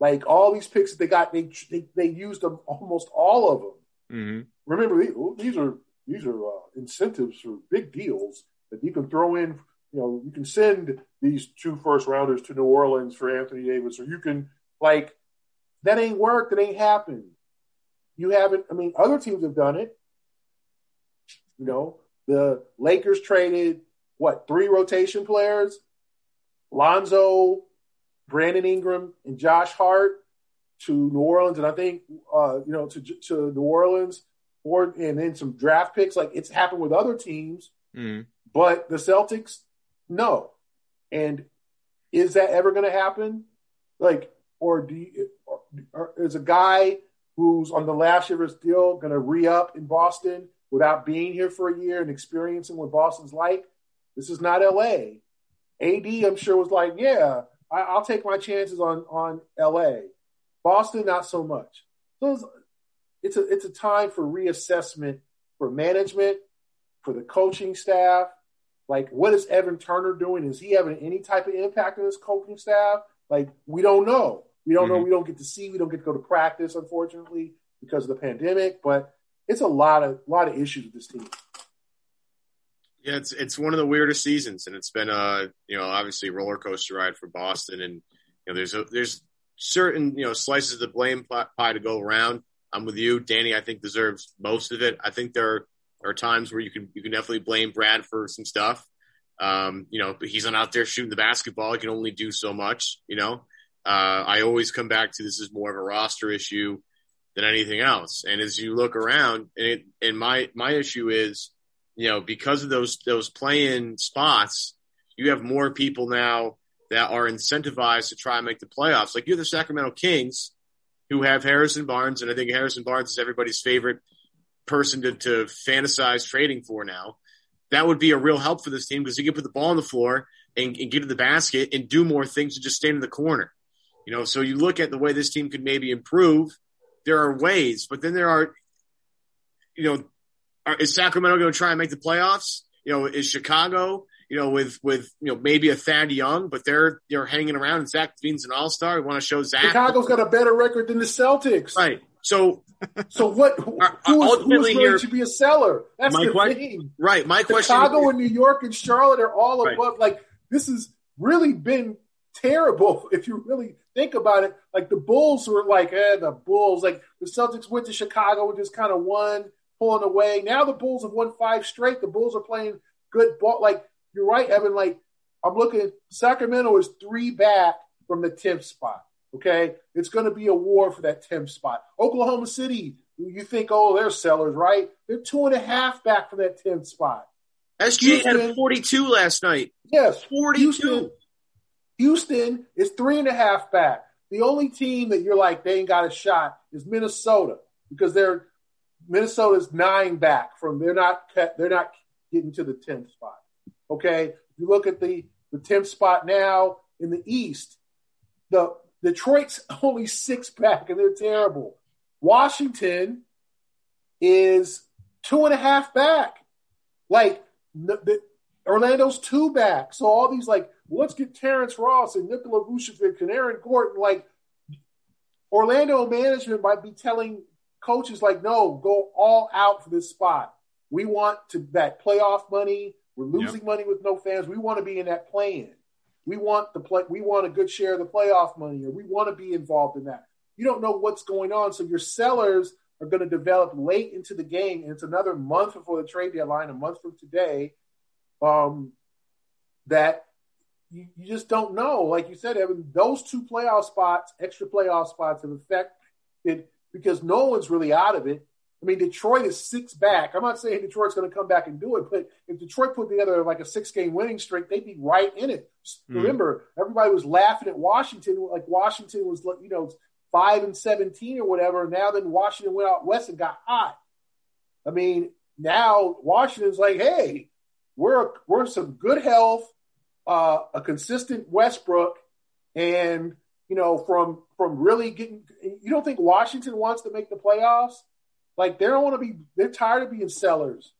S2: Like all these picks that they got, they they, they used them almost all of them.
S1: Mm-hmm.
S2: Remember, these are these are uh, incentives for big deals that you can throw in. You know, you can send these two first rounders to New Orleans for Anthony Davis, or you can like that ain't worked. That ain't happened. You haven't. I mean, other teams have done it. You know, the Lakers traded what three rotation players: Lonzo, Brandon Ingram, and Josh Hart to New Orleans, and I think uh, you know to to New Orleans, or and then some draft picks. Like it's happened with other teams,
S1: mm-hmm.
S2: but the Celtics, no. And is that ever going to happen? Like or do you, or, or is a guy who's on the last year of his deal going to re up in Boston without being here for a year and experiencing what Boston's like? This is not LA. AD, I'm sure, was like, yeah, I, will take my chances on on LA. Boston, not so much. So it's, a it's a time for reassessment for management, for the coaching staff. Like, what is Evan Turner doing? Is he having any type of impact on his coaching staff? Like, we don't know. We don't mm-hmm. know. We don't get to see. We don't get to go to practice, unfortunately, because of the pandemic. But it's a lot of lot of issues with this team.
S3: Yeah, it's it's one of the weirdest seasons, and it's been a you know obviously a roller coaster ride for Boston, and you know there's a there's certain you know slices of the blame pie to go around. I'm with you, Danny. I think deserves most of it. I think there are times where you can you can definitely blame Brad for some stuff. Um, you know, he's not out there shooting the basketball. He can only do so much. You know, uh, I always come back to this is more of a roster issue than anything else. And as you look around, and, it, and my my issue is, you know, because of those those play-in spots, you have more people now that are incentivized to try and make the playoffs. Like you have the Sacramento Kings, who have Harrison Barnes, and I think Harrison Barnes is everybody's favorite person to, to fantasize trading for now. That would be a real help for this team because he can put the ball on the floor and, and get to the basket and do more things than just stand in the corner. You know, so you look at the way this team could maybe improve. There are ways, but then there are, you know, are, is Sacramento going to try and make the playoffs? You know, is Chicago, you know, with with you know maybe a Thad Young, but they're they're hanging around. And Zach LaVine's an All Star. We want to show Zach.
S2: Chicago's got a better record than the Celtics,
S3: right? So,
S2: so what? Who, who's, who's here, to be a seller? That's the question, thing,
S3: right? My
S2: Chicago
S3: question:
S2: Chicago and New York and Charlotte are all above. Like this has really been terrible (laughs) if you really think about it. Like the Bulls were like, eh, the Bulls. Like the Celtics went to Chicago and just kind of won, pulling away. Now the Bulls have won five straight. The Bulls are playing good ball. Like you're right, Evan. Like I'm looking. Sacramento is three back from the 10th spot. Okay, it's going to be a war for that 10th spot. Oklahoma City, you think, oh, they're sellers, right? They're two and a half back from that 10th spot.
S3: SG Houston, had 42 last night.
S2: Yes,
S3: 42.
S2: Houston, Houston is three and a half back. The only team that you're like they ain't got a shot is Minnesota because they're Minnesota's nine back from they're not they're not getting to the tenth spot. Okay, if you look at the the tenth spot now in the East, the Detroit's (laughs) only six back and they're terrible. Washington is two and a half back. Like the, Orlando's two back. So all these like, let's get Terrence Ross and Nikola Vucevic and Aaron Gordon. Like Orlando management might be telling coaches like, no, go all out for this spot. We want to that playoff money. We're losing yep. money with no fans. We want to be in that plan. We want the play. We want a good share of the playoff money, or we want to be involved in that. You don't know what's going on, so your sellers are going to develop late into the game. And it's another month before the trade deadline, a month from today. Um, that you, you just don't know. Like you said, Evan, those two playoff spots, extra playoff spots, have affected it because no one's really out of it. I mean, Detroit is six back. I'm not saying Detroit's going to come back and do it, but if Detroit put together like a six game winning streak, they'd be right in it. Mm. Remember, everybody was laughing at Washington, like Washington was, you know, five and 17 or whatever. Now then Washington went out west and got hot. I mean, now Washington's like, hey, we're, we're some good health, uh, a consistent Westbrook, and, you know, from, from really getting, you don't think Washington wants to make the playoffs? Like they don't want to be. They're tired of being sellers.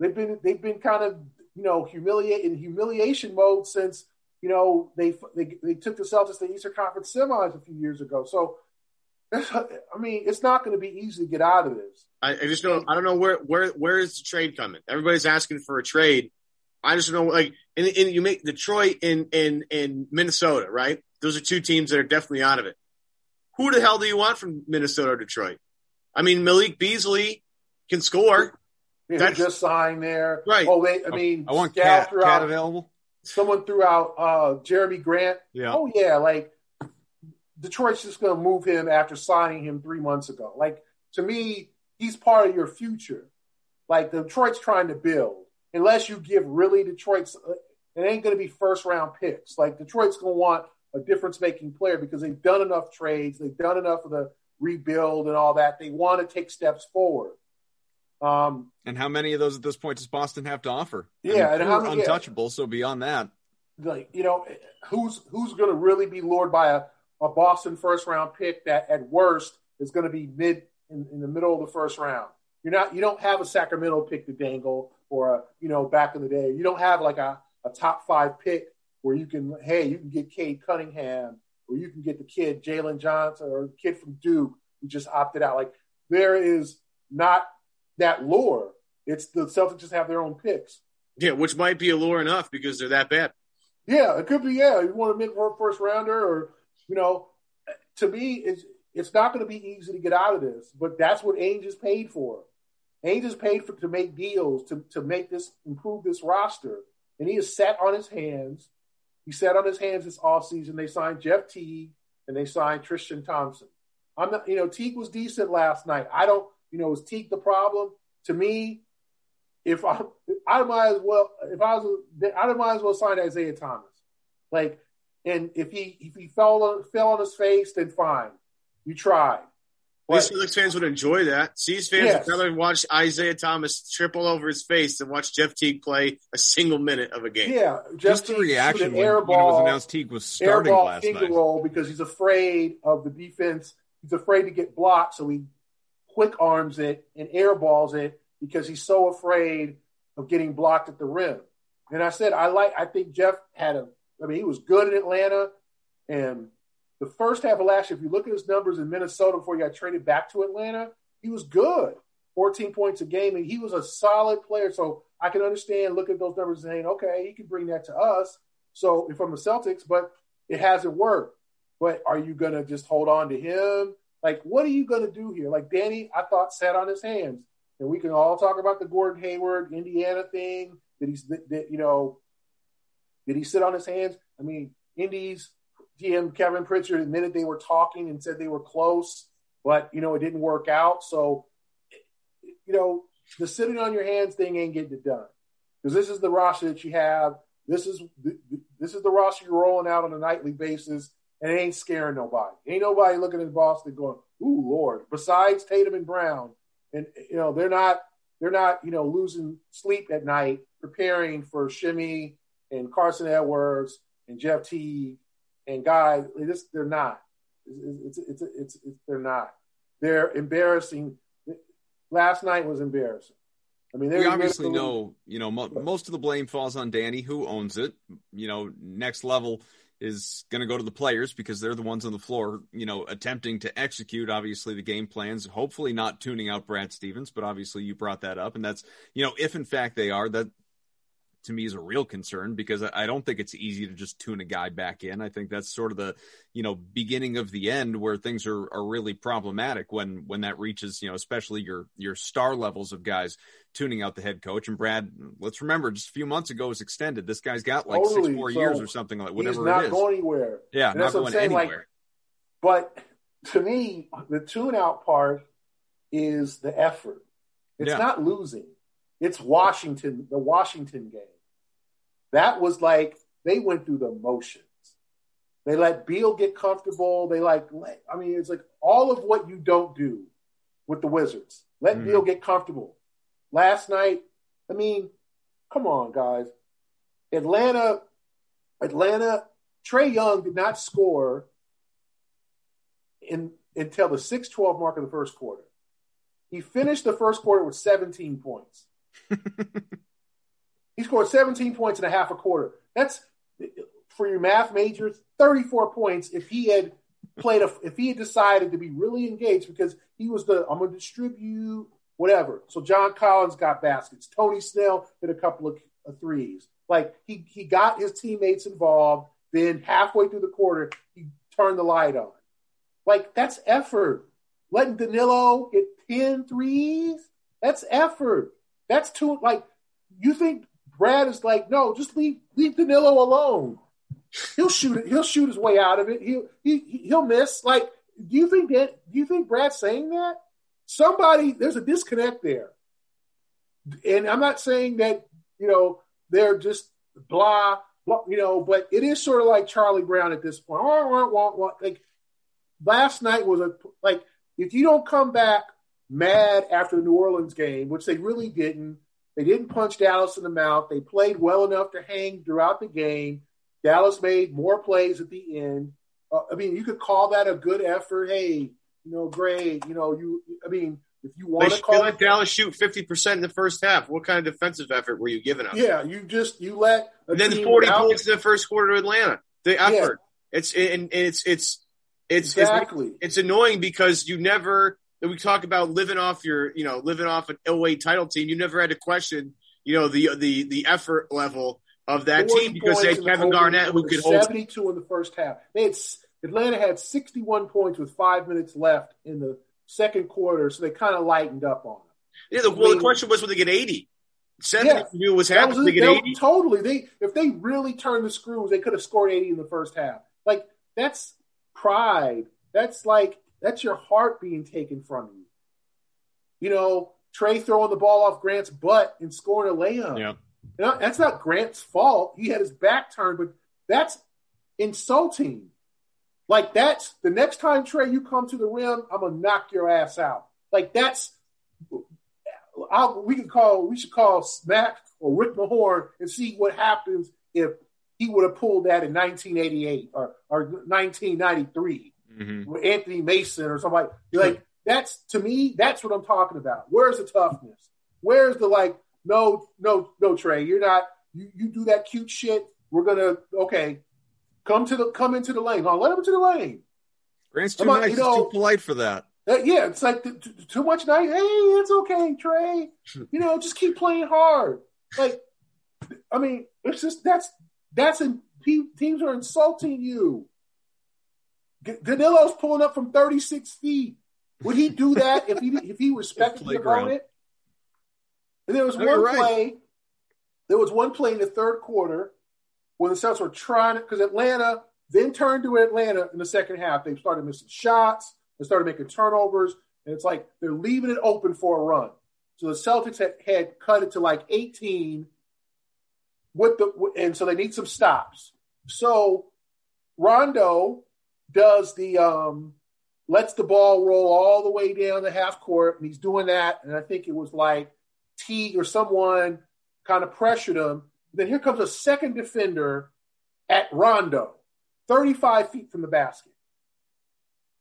S2: They've been they've been kind of you know humiliate in humiliation mode since you know they they they took the Celtics to the Eastern Conference semis a few years ago. So (laughs) I mean, it's not going to be easy to get out of this.
S3: I, I, just don't. I don't know where where where is the trade coming? Everybody's asking for a trade. I just don't know. Like, and, and you make Detroit and and and Minnesota, right? Those are two teams that are definitely out of it. Who the hell do you want from Minnesota or Detroit? I mean, Malik Beasley can score.
S2: Yeah, That's just signed there.
S3: Right.
S2: Oh, wait. I mean,
S1: I want KAT, KAT available.
S2: Someone threw out uh, Jerami Grant.
S1: Yeah.
S2: Oh, yeah. Like, Detroit's just going to move him after signing him three months ago. Like, to me, he's part of your future. Like, Detroit's trying to build. Unless you give really Detroit's, uh, it ain't going to be first round picks. Like, Detroit's going to want a difference making player because they've done enough trades. They've done enough of the rebuild and all that. They want to take steps forward. Um,
S1: and how many of those at this point does Boston have to offer?
S2: Yeah,
S1: I mean,
S2: and how
S1: many, untouchable. Yeah. So beyond that,
S2: like you know, who's who's going to really be lured by a, a Boston first round pick that at worst is going to be mid in, in, the middle of the first round? You're not you don't have a Sacramento pick to dangle or a you know back in the day. You don't have like a, a top five pick where you can hey you can get Cade Cunningham or you can get the kid Jalen Johnson or the kid from Duke who just opted out. Like there is not that lure. It's the Celtics just have their own picks.
S3: Yeah, which might be a lure enough because they're that bad.
S2: Yeah, it could be. Yeah, you want to make a first rounder, or you know, to me, it's it's not going to be easy to get out of this. But that's what Ainge is paid for. Ainge is paid for to make deals to to make this improve this roster, and he is sat on his hands he sat on his hands this offseason. They signed Jeff Teague and they signed Tristan Thompson. I'm not, you know, Teague was decent last night. I don't, you know, was Teague the problem? To me, if I, I might as well, if I was, I might as well sign Isaiah Thomas. Like, and if he if he fell on, fell on his face, then fine, you tried.
S3: These Celtics fans would enjoy that. C's fans yes. would rather watch Isaiah Thomas triple over his face than watch Jeff Teague play a single minute of a game.
S2: Yeah,
S1: just the reaction when, air ball, when it was announced Teague was starting
S2: airball
S1: last
S2: finger
S1: night.
S2: roll because he's afraid of the defense. He's afraid to get blocked, so he quick arms it and airballs it because he's so afraid of getting blocked at the rim. And I said, I like. I think Jeff had a. I mean, he was good in Atlanta, and the first half of last year, if you look at his numbers in Minnesota before he got traded back to Atlanta, he was good. 14 points a game, and he was a solid player. So I can understand, look at those numbers and saying, okay, he can bring that to us. So I'm the Celtics, but it hasn't worked. But are you going to just hold on to him? Like, what are you going to do here? Like, Danny, I thought sat on his hands. And we can all talk about the Gordon Hayward, Indiana thing. Did he, did, you know, did he sit on his hands? I mean, Indy's GM Kevin Pritchard admitted they were talking and said they were close, but you know it didn't work out. So, you know, the sitting on your hands thing ain't getting it done because this is the roster that you have. This is this is the roster you're rolling out on a nightly basis, and it ain't scaring nobody. Ain't nobody looking at Boston going, "Ooh, Lord!" Besides Tatum and Brown, and you know they're not they're not you know losing sleep at night preparing for Semi and Carsen Edwards and Jeff Teague and guys, this they're not. It's, it's, it's, it's, they're not. They're embarrassing. Last night was embarrassing. I mean,
S1: we obviously know, you know, mo- most of the blame falls on Danny, who owns it. You know, next level is going to go to the players because they're the ones on the floor, you know, attempting to execute obviously the game plans, hopefully not tuning out Brad Stevens, but obviously you brought that up and that's, you know, if in fact they are that to me is a real concern because I don't think it's easy to just tune a guy back in. I think that's sort of the, you know, beginning of the end where things are, are really problematic when, when that reaches, you know, especially your, your star levels of guys tuning out the head coach. And Brad, let's remember just a few months ago was extended. This guy's got like totally. six more so years or something like whatever
S2: he's not
S1: it is.
S2: going anywhere.
S1: Yeah. And not going saying, anywhere.
S2: Like, but to me, the tune out part is the effort. It's yeah. not losing. It's Washington, the Washington game. That was like they went through the motions. They let Beal get comfortable. They like, let, I mean, it's like all of what you don't do with the Wizards. Let mm. Beal get comfortable. Last night, I mean, come on, guys. Atlanta, Atlanta, Trae Young did not score in until the 6-12 mark of the first quarter. He finished the first quarter with 17 points. (laughs) He scored 17 points in a half a quarter. That's for your math majors, 34 points if he had played a if he had decided to be really engaged because he was the I'm gonna distribute whatever. So John Collins got baskets. Tony Snell hit a couple of, of threes. Like he he got his teammates involved. Then halfway through the quarter, he turned the light on. Like that's effort. Letting Danilo hit 10 threes, that's effort. That's too like you think Brad is like, no, just leave leave Danilo alone. He'll shoot it. He'll shoot his way out of it. He'll he, he'll miss. Like, do you think that? Do you think Brad's saying that? Somebody, there's a disconnect there. And I'm not saying that you know they're just blah, blah you know, but it is sort of like Charlie Brown at this point. Like last night was a like if you don't come back mad after the New Orleans game, which they really didn't, they didn't punch Dallas in the mouth. They played well enough to hang throughout the game. Dallas made more plays at the end. Uh, I mean, you could call that a good effort. Hey, you know, great. You know, you. I mean, if you want to call,
S3: let Dallas shoot fifty percent in the first half. What kind of defensive effort were you giving up?
S2: Yeah, you just you let.
S3: And then forty without, points in the first quarter to Atlanta. The effort. Yeah. It's and it's it's it's
S2: exactly.
S3: It's, it's annoying because you never we talk about living off your, you know, living off an 08 title team. You never had to question, you know, the the the effort level of that team because they had Kevin Garnett who could 72
S2: hold 72 in the first half. They had Atlanta had 61 points with five minutes left in the second quarter, so they kind of lightened up on them.
S3: Yeah, the, well, the question was, would they get 80? 70 yeah, knew was happening. They get 80.
S2: Totally. They if they really turned the screws, they could have scored 80 in the first half. Like that's pride. That's like that's your heart being taken from you. You know, Trae throwing the ball off Grant's butt and scoring a layup.
S1: Yeah.
S2: You know, that's not Grant's fault. He had his back turned, but that's insulting. Like that's the next time Trae, you come to the rim, I'm gonna knock your ass out. Like that's I'll, we can call we should call Smack or Rick Mahorn and see what happens if he would have pulled that in 1988 or or 1993 mm-hmm. with Anthony Mason or somebody. Like that's to me, that's what I'm talking about. Where's the toughness? Where's the like? No, no, no, Trae. you're not. You you do that cute shit. We're gonna okay. Come to the come into the lane. Oh, let him into the lane.
S1: Grant's too nice. You know, too polite for that.
S2: Uh, yeah, it's like too, too much nice. Hey, it's okay, Trae. (laughs) You know, just keep playing hard. Like, I mean, it's just that's that's in, teams are insulting you. Danilo's pulling up from 36 feet. Would he do that if he if he respected the opponent? And there was no, one right. play. There was one play in the third quarter when the Celtics were trying because Atlanta then turned to Atlanta in the second half. They started missing shots. They started making turnovers, and it's like they're leaving it open for a run. So the Celtics had, had cut it to like 18 with the and so they need some stops. So Rondo does the um, lets the ball roll all the way down the half court, and he's doing that. And I think it was like Teague or someone kind of pressured him. Then here comes a second defender at Rondo, 35 feet from the basket.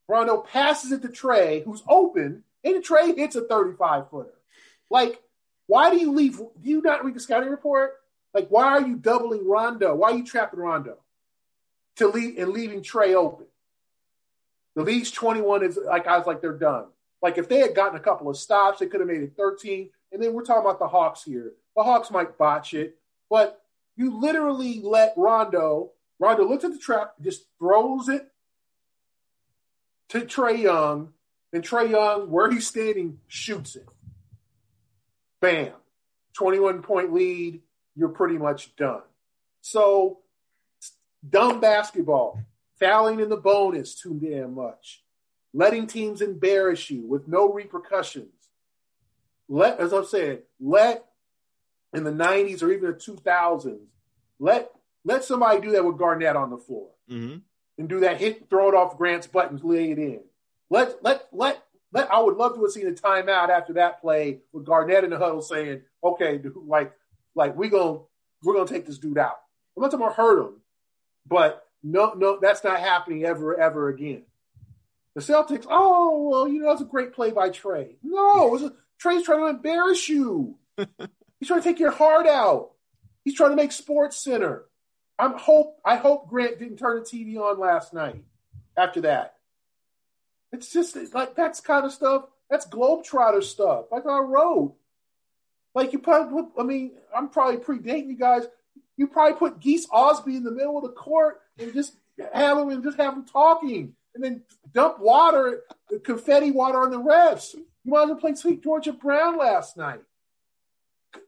S2: Rondo passes it to Trae, who's open, and Trae hits a 35 footer. Like, Why do you leave? Do you not read the scouting report? Like, why are you doubling Rondo? Why are you trapping Rondo to leave and leaving Trae open? The league's 21 is like I was like they're done. Like if they had gotten a couple of stops, they could have made it 13. And then we're talking about the Hawks here. The Hawks might botch it, but you literally let Rondo. Rondo looks at the trap, just throws it to Trae Young, and Trae Young, where he's standing, shoots it. Bam. 21 point lead. You're pretty much done. So, dumb basketball, fouling in the bonus too damn much, letting teams embarrass you with no repercussions. Let, as I've said, let in the 90s or even the 2000s, let let somebody do that with Garnett on the floor
S1: mm-hmm.
S2: and do that hit, throw it off Grant's buttons, lay it in. Let let let let. I would love to have seen a timeout after that play with Garnett in the huddle saying, "Okay, dude, like like we going we're gonna take this dude out." I'm not talking about hurt him, but no no that's not happening ever ever again. The Celtics, oh well, you know that's a great play by Trae. No, a, Trae's trying to embarrass you. (laughs) He's trying to take your heart out. He's trying to make Sports Center. I'm hope I hope Grant didn't turn the TV on last night after that. It's just like that's kind of stuff. That's Globetrotter stuff. Like I wrote. Like you probably, I mean, I'm probably predating you guys. You probably put Geese Ausbie in the middle of the court and just have him and just have him talking, and then dump water, confetti water on the refs. You might as well play Sweet Georgia Brown last night.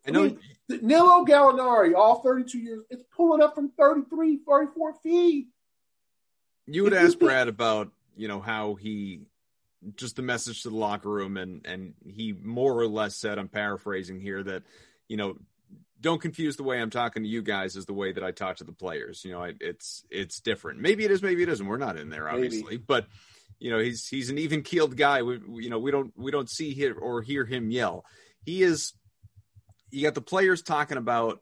S1: I know. I mean,
S2: Nilo Gallinari, all 32 years, it's pulling up from 33, 34 feet.
S1: You would ask Brad about, you know, how he just the message to the locker room and and he more or less said, I'm paraphrasing here, that, you know, don't confuse the way I'm talking to you guys as the way that I talk to the players. You know, I, it's it's different. Maybe it is, maybe it isn't. We're not in there, obviously, maybe. but you know, he's he's an even keeled guy. We, you know, we don't we don't see him or hear him yell. He is you got the players talking about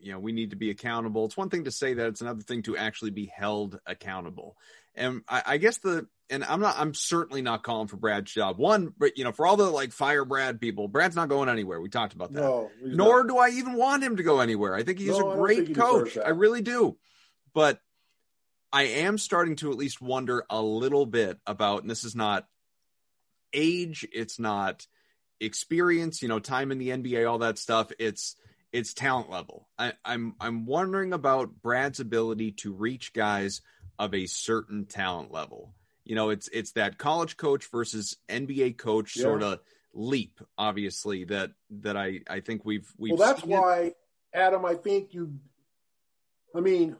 S1: you know we need to be accountable. It's one thing to say that it's another thing to actually be held accountable. And I, I, guess the and i'm not i'm certainly not calling for brad's job. One but you know for all the like fire brad people brad's not going anywhere. We talked about that.
S2: No,
S1: nor
S2: not.
S1: do i even want him to go anywhere. I think he's no, a great coach. i really do. But i am starting to at least wonder a little bit about and this is not age it's not experience, you know, time in the NBA, all that stuff. It's it's talent level. I, I'm I'm wondering about Brad's ability to reach guys of a certain talent level. You know, it's it's that college coach versus NBA coach yeah. sort of leap, obviously that that I I think we've we've.
S2: Well, that's why, Adam. I think you. I mean,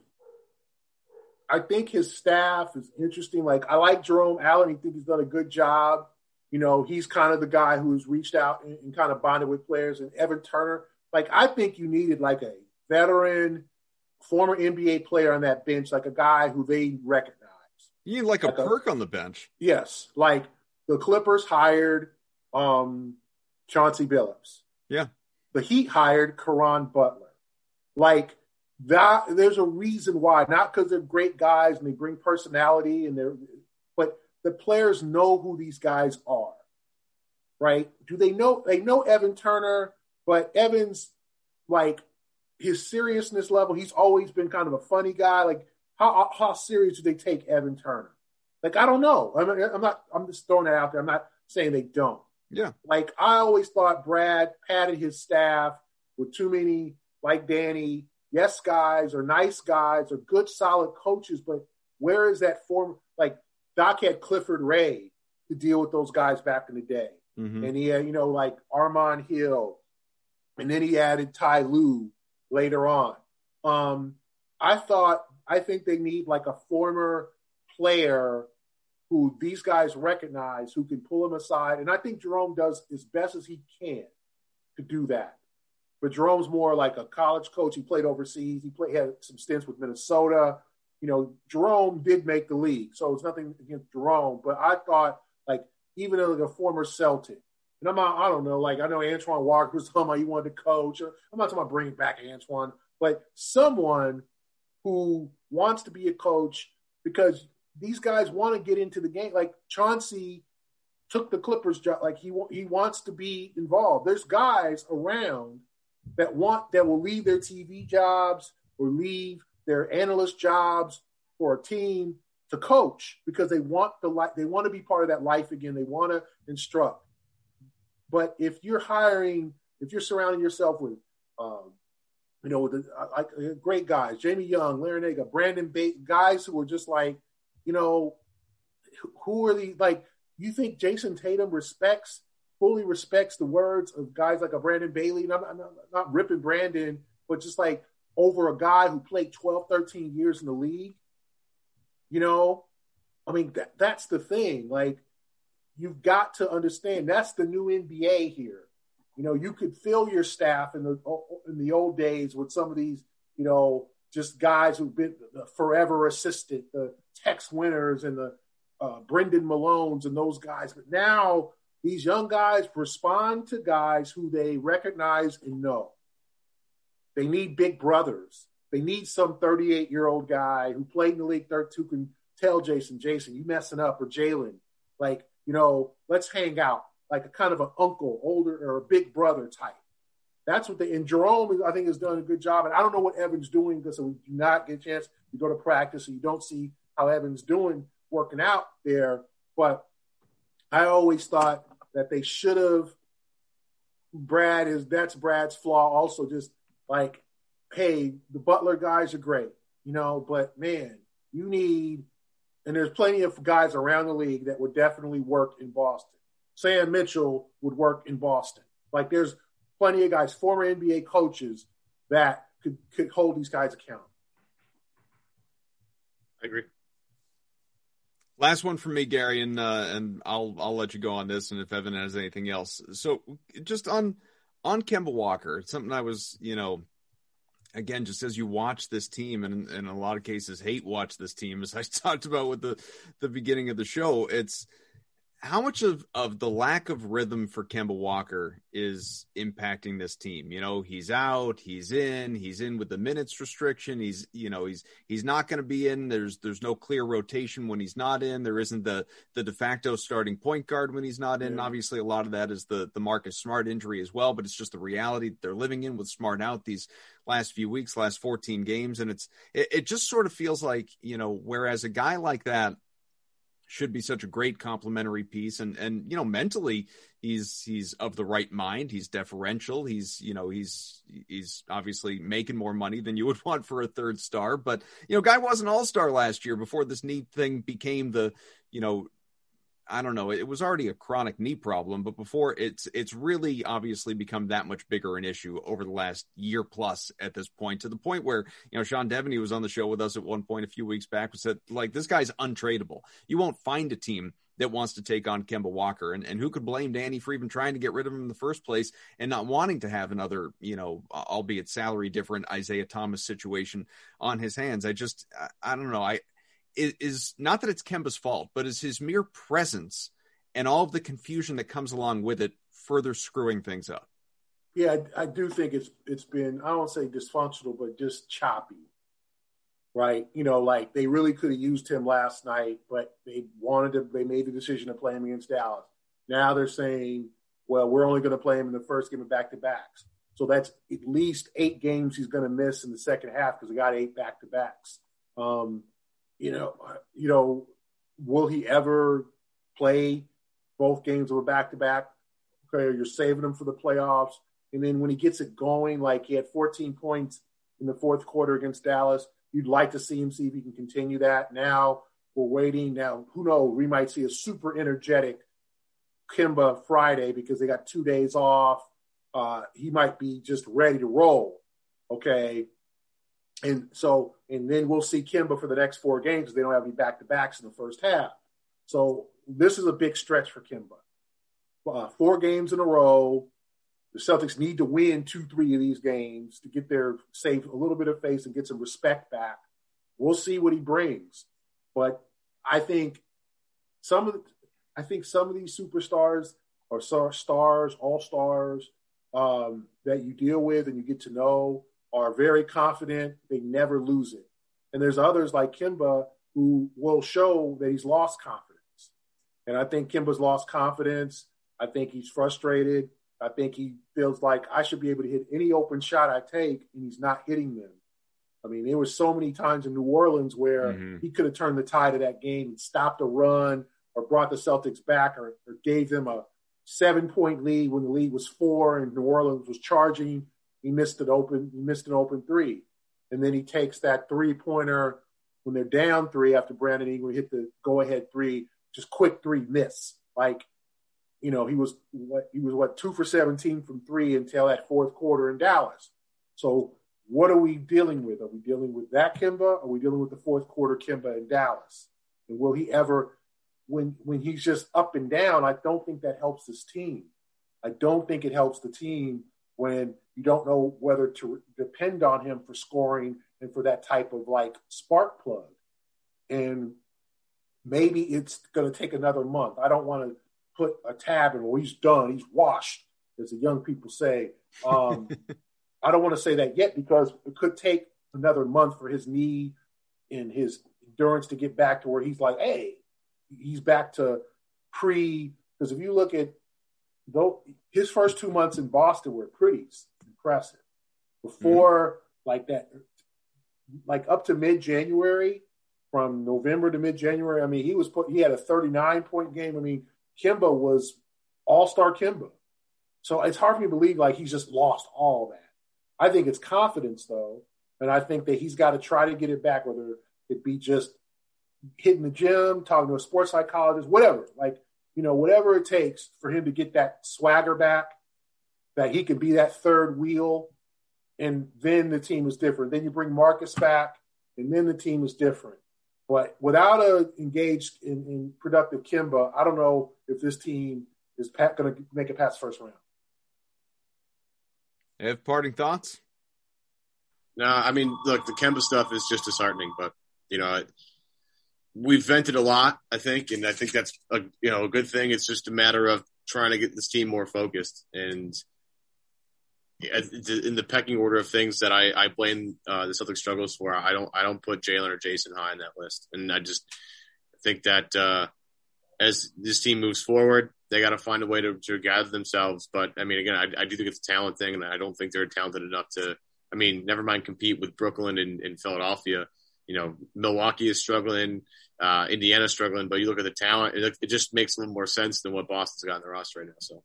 S2: I think his staff is interesting. Like I like Jerome Allen. I think he's done a good job you know, he's kind of the guy who's reached out and, and kind of bonded with players. And Evan Turner, like I think you needed like a veteran, former NBA player on that bench, like a guy who they recognize.
S1: You need like, like a perk a, on the bench.
S2: Yes, like the Clippers hired um Chauncey Billups.
S1: Yeah.
S2: The Heat hired Caron Butler. Like that there's a reason why, not because they're great guys and they bring personality and they're but the players know who these guys are, right? Do they know? They know Evan Turner, but Evans, like his seriousness level, he's always been kind of a funny guy. Like, how how serious do they take Evan Turner? Like, I don't know. I'm, I'm not. I'm just throwing that out there. I'm not saying they don't.
S1: Yeah.
S2: Like I always thought Brad padded his staff with too many, like Danny, yes guys or nice guys or good solid coaches, but where is that form? Like Doc had Clifford Ray to deal with those guys back in the day. Mm-hmm. And he had, you know, like Armond Hill. And then he added Ty Lue later on. Um, I thought, I think they need like a former player who these guys recognize, who can pull them aside. And I think Jerome does as best as he can to do that. But Jerome's more like a college coach. He played overseas. He played had some stints with Minnesota you know, Jerome did make the league, so it's nothing against Jerome. But I thought, like, even like a former Celtic, and I'm not, I don't know, like I know Antoine Walker was talking about he wanted to coach. I'm not talking about bringing back Antoine, but someone who wants to be a coach because these guys want to get into the game. Like Chauncey, took the Clippers job. Like he he wants to be involved. There's guys around that want that will leave their TV jobs or leave their analyst jobs for a team to coach because they want the life. They want to be part of that life again. They want to instruct. But if you're hiring, if you're surrounding yourself with, um, you know, the, like uh, great guys, Jamie Young, Larrañaga, Brandon Bate, guys who are just like, you know, who are the like you think Jayson Tatum respects, fully respects the words of guys like a Brandon Bailey? And I'm, I'm not, not ripping Brandon, but just like over a guy who played 12, 13 years in the league. You know, I mean, that, that's the thing. Like, you've got to understand that's the new NBA here. You know, you could fill your staff in the in the old days with some of these, you know, just guys who've been the forever assistant, the Tex Winters and the uh, Brendan Malone's and those guys. But now these young guys respond to guys who they recognize and know. They need big brothers. They need some 38 year old guy who played in the league 32 can tell Jayson, Jayson, you messing up, or Jaylen, like, you know, let's hang out, like a kind of an uncle, older or a big brother type. That's what they and Jerome, I think, has done a good job. And I don't know what Evan's doing because we do not get a chance. to go to practice and you don't see how Evan's doing working out there. But I always thought that they should have. Brad is that's Brad's flaw. Also, just like, hey, the Butler guys are great, you know, but man, you need, and there's plenty of guys around the league that would definitely work in Boston. Sam Mitchell would work in Boston. Like, there's plenty of guys, former NBA coaches that could could hold these guys accountable.
S3: I agree.
S1: Last one from me, Gary, and uh, and I'll I'll let you go on this, and if Evan has anything else. So just on on Kemba Walker, something I was you know again just as you watch this team and, in a lot of cases hate watch this team as I (laughs) talked about with the the beginning of the show, it's how much of, of the lack of rhythm for Kemba Walker is impacting this team? You know, he's out, he's in, he's in with the minutes restriction. He's, you know, he's he's not going to be in. There's there's no clear rotation when he's not in. There isn't the the de facto starting point guard when he's not in. Yeah. Obviously, a lot of that is the the Marcus Smart injury as well, but it's just the reality that they're living in with Smart out these last few weeks, last 14 games, and it's it, it just sort of feels like you know, whereas a guy like that should be such a great complementary piece. And and you know mentally he's he's of the right mind. He's deferential. He's you know he's he's obviously making more money than you (laughs) would want for a third star. But you know guy was an all-star last year before this neat thing became the you know I don't know. It was already a chronic knee problem, but before it's it's really obviously become that much bigger an issue over the last year plus at this point, to the point where you know Sean Deveney was on the show with us at one point a few weeks back said like this guy's untradeable. You won't find a team that wants to take on Kemba Walker. And, and who could blame Danny for even trying to get rid of him in the first place and not wanting to have another, you know, albeit salary different Isaiah Thomas situation on his hands? I just, I, I don't know. I, is, is not that it's Kemba's fault, but is his mere presence and all of the confusion that comes along with it further screwing things up.
S2: Yeah, I, I do think it's it's been I don't say dysfunctional, but just choppy. Right, you know, like they really could have used him last night, but they wanted to. They made the decision to play him against Dallas. Now they're saying, well, we're only going to play him in the first game of back to backs. So that's at least eight games he's going to miss in the second half because he got eight back to backs. Um, you know, you know, will he ever play both games of a back to back? Okay, you're saving him for the playoffs. And then when he gets it going, like he had 14 points in the fourth quarter against Dallas, you'd like to see him see if he can continue that. Now we're waiting. Now, who knows? We might see a super energetic Kemba Friday because they got two days off. Uh, he might be just ready to roll. Okay. And so, and then we'll see Kemba for the next four games because they don't have any back to backs in the first half. So this is a big stretch for Kemba. Uh, four games in a row. The Celtics need to win two, three of these games to get their save a little bit of face and get some respect back. We'll see what he brings, but I think some of the, I think some of these superstars or stars, all stars um, that you deal with and you get to know are very confident. They never lose it. And there's others like Kemba who will show that he's lost confidence. And I think Kemba's lost confidence. I think he's frustrated. I think he feels like I should be able to hit any open shot I take, and he's not hitting them. I mean, there were so many times in New Orleans where mm-hmm. he could have turned the tide of that game and stopped a run or brought the Celtics back or, or gave them a seven point lead when the lead was four and New Orleans was charging. He missed an open, he missed an open three. And then he takes that three pointer when they're down three after Brandon Ingram hit the go ahead three, just quick three miss. Like you know, he was what he was what two for seventeen from three until that fourth quarter in Dallas. So what are we dealing with? Are we dealing with that Kemba? Are we dealing with the fourth quarter Kemba in Dallas? And will he ever, when when he's just up and down? I don't think that helps his team. I don't think it helps the team when you don't know whether to depend on him for scoring and for that type of like spark plug. And maybe it's going to take another month. I don't want to put a tab in, well, he's done, he's washed, as the young people say. Um, (laughs) I don't want to say that yet because it could take another month for his knee and his endurance to get back to where he's like, hey, he's back to pre. Because if you look at though his first two months in Boston were pretty impressive. Before mm-hmm. like that, like up to mid January, from November to mid January, I mean, he was put. He had a 39 point game. I mean, Kemba was all star Kemba. So it's hard for me to believe like he's just lost all that. I think it's confidence though, and I think that he's got to try to get it back, whether it be just hitting the gym, talking to a sports psychologist, whatever. Like you know, whatever it takes for him to get that swagger back, that he can be that third wheel, and then the team is different. Then you bring Marcus back, and then the team is different. But without a engaged in, in productive Kemba, I don't know if this team is going to make it past first round.
S1: Have parting thoughts?
S3: No, I mean, look, the Kemba stuff is just disheartening, but you know, we've vented a lot, I think, and I think that's a you know a good thing. It's just a matter of trying to get this team more focused and in the pecking order of things that I, I blame uh, the Celtics struggles for, I don't I don't put Jaylen or Jayson high on that list, and I just think that uh, as this team moves forward, they got to find a way to, to gather themselves. But I mean, again, I, I, do think it's a talent thing, and I don't think they're talented enough to. I mean, never mind compete with Brooklyn and, and Philadelphia. You know, Milwaukee is struggling, uh, Indiana's struggling, but you look at the talent, it, it, just makes a little more sense than what Boston's got in their roster right now. So,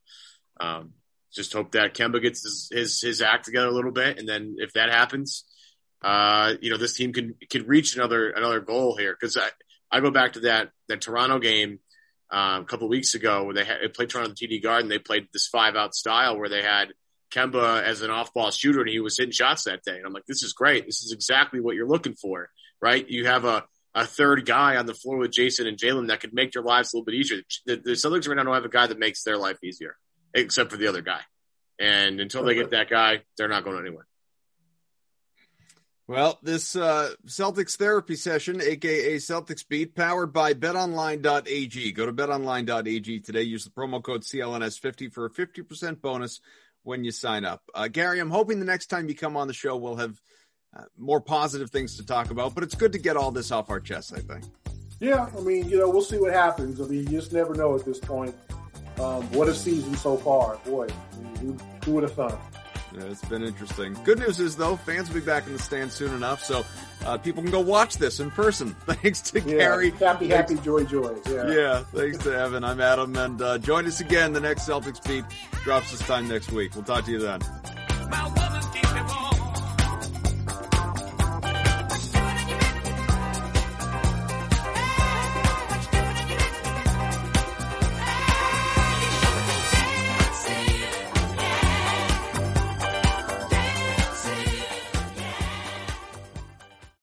S3: um, just hope that Kemba gets his, his, his act together a little bit, and then if that happens, uh, you know, this team can can reach another another goal here. Because I, I go back to that that Toronto game um, a couple weeks ago where they, had, they played Toronto TD Garden. They played this five out style where they had Kemba as an off ball shooter, and he was hitting shots that day. And I'm like, this is great. This is exactly what you're looking for, right? You have a a third guy on the floor with Jayson and Jaylen that could make your lives a little bit easier. The, the Celtics right now don't have a guy that makes their life easier except for the other guy. And until they get that guy, they're not going anywhere.
S1: Well, this uh, Celtics therapy session, aka Celtics Beat, powered by betonline.ag. Go to betonline.ag today. Use the promo code CLNS50 for a 50% bonus when you sign up. Uh, Gary, I'm hoping the next time you come on the show, we'll have uh, more positive things to talk about, but it's good to get all this off our chest, I think.
S2: Yeah, I mean, you know, we'll see what happens. I mean, you just never know at this point. Um, what a season so far, boy! who, who would have thought?
S1: Yeah, it's been interesting. Good news is though, fans will be back in the stands soon enough, so uh, people can go watch this in person. (laughs) Thanks to yeah, Gary.
S2: Happy, thanks, happy, joy, joy. Yeah.
S1: yeah. Thanks to Evan. I'm Adam, and uh, join us again. The next Celtics beat drops this time next week. We'll talk to you then.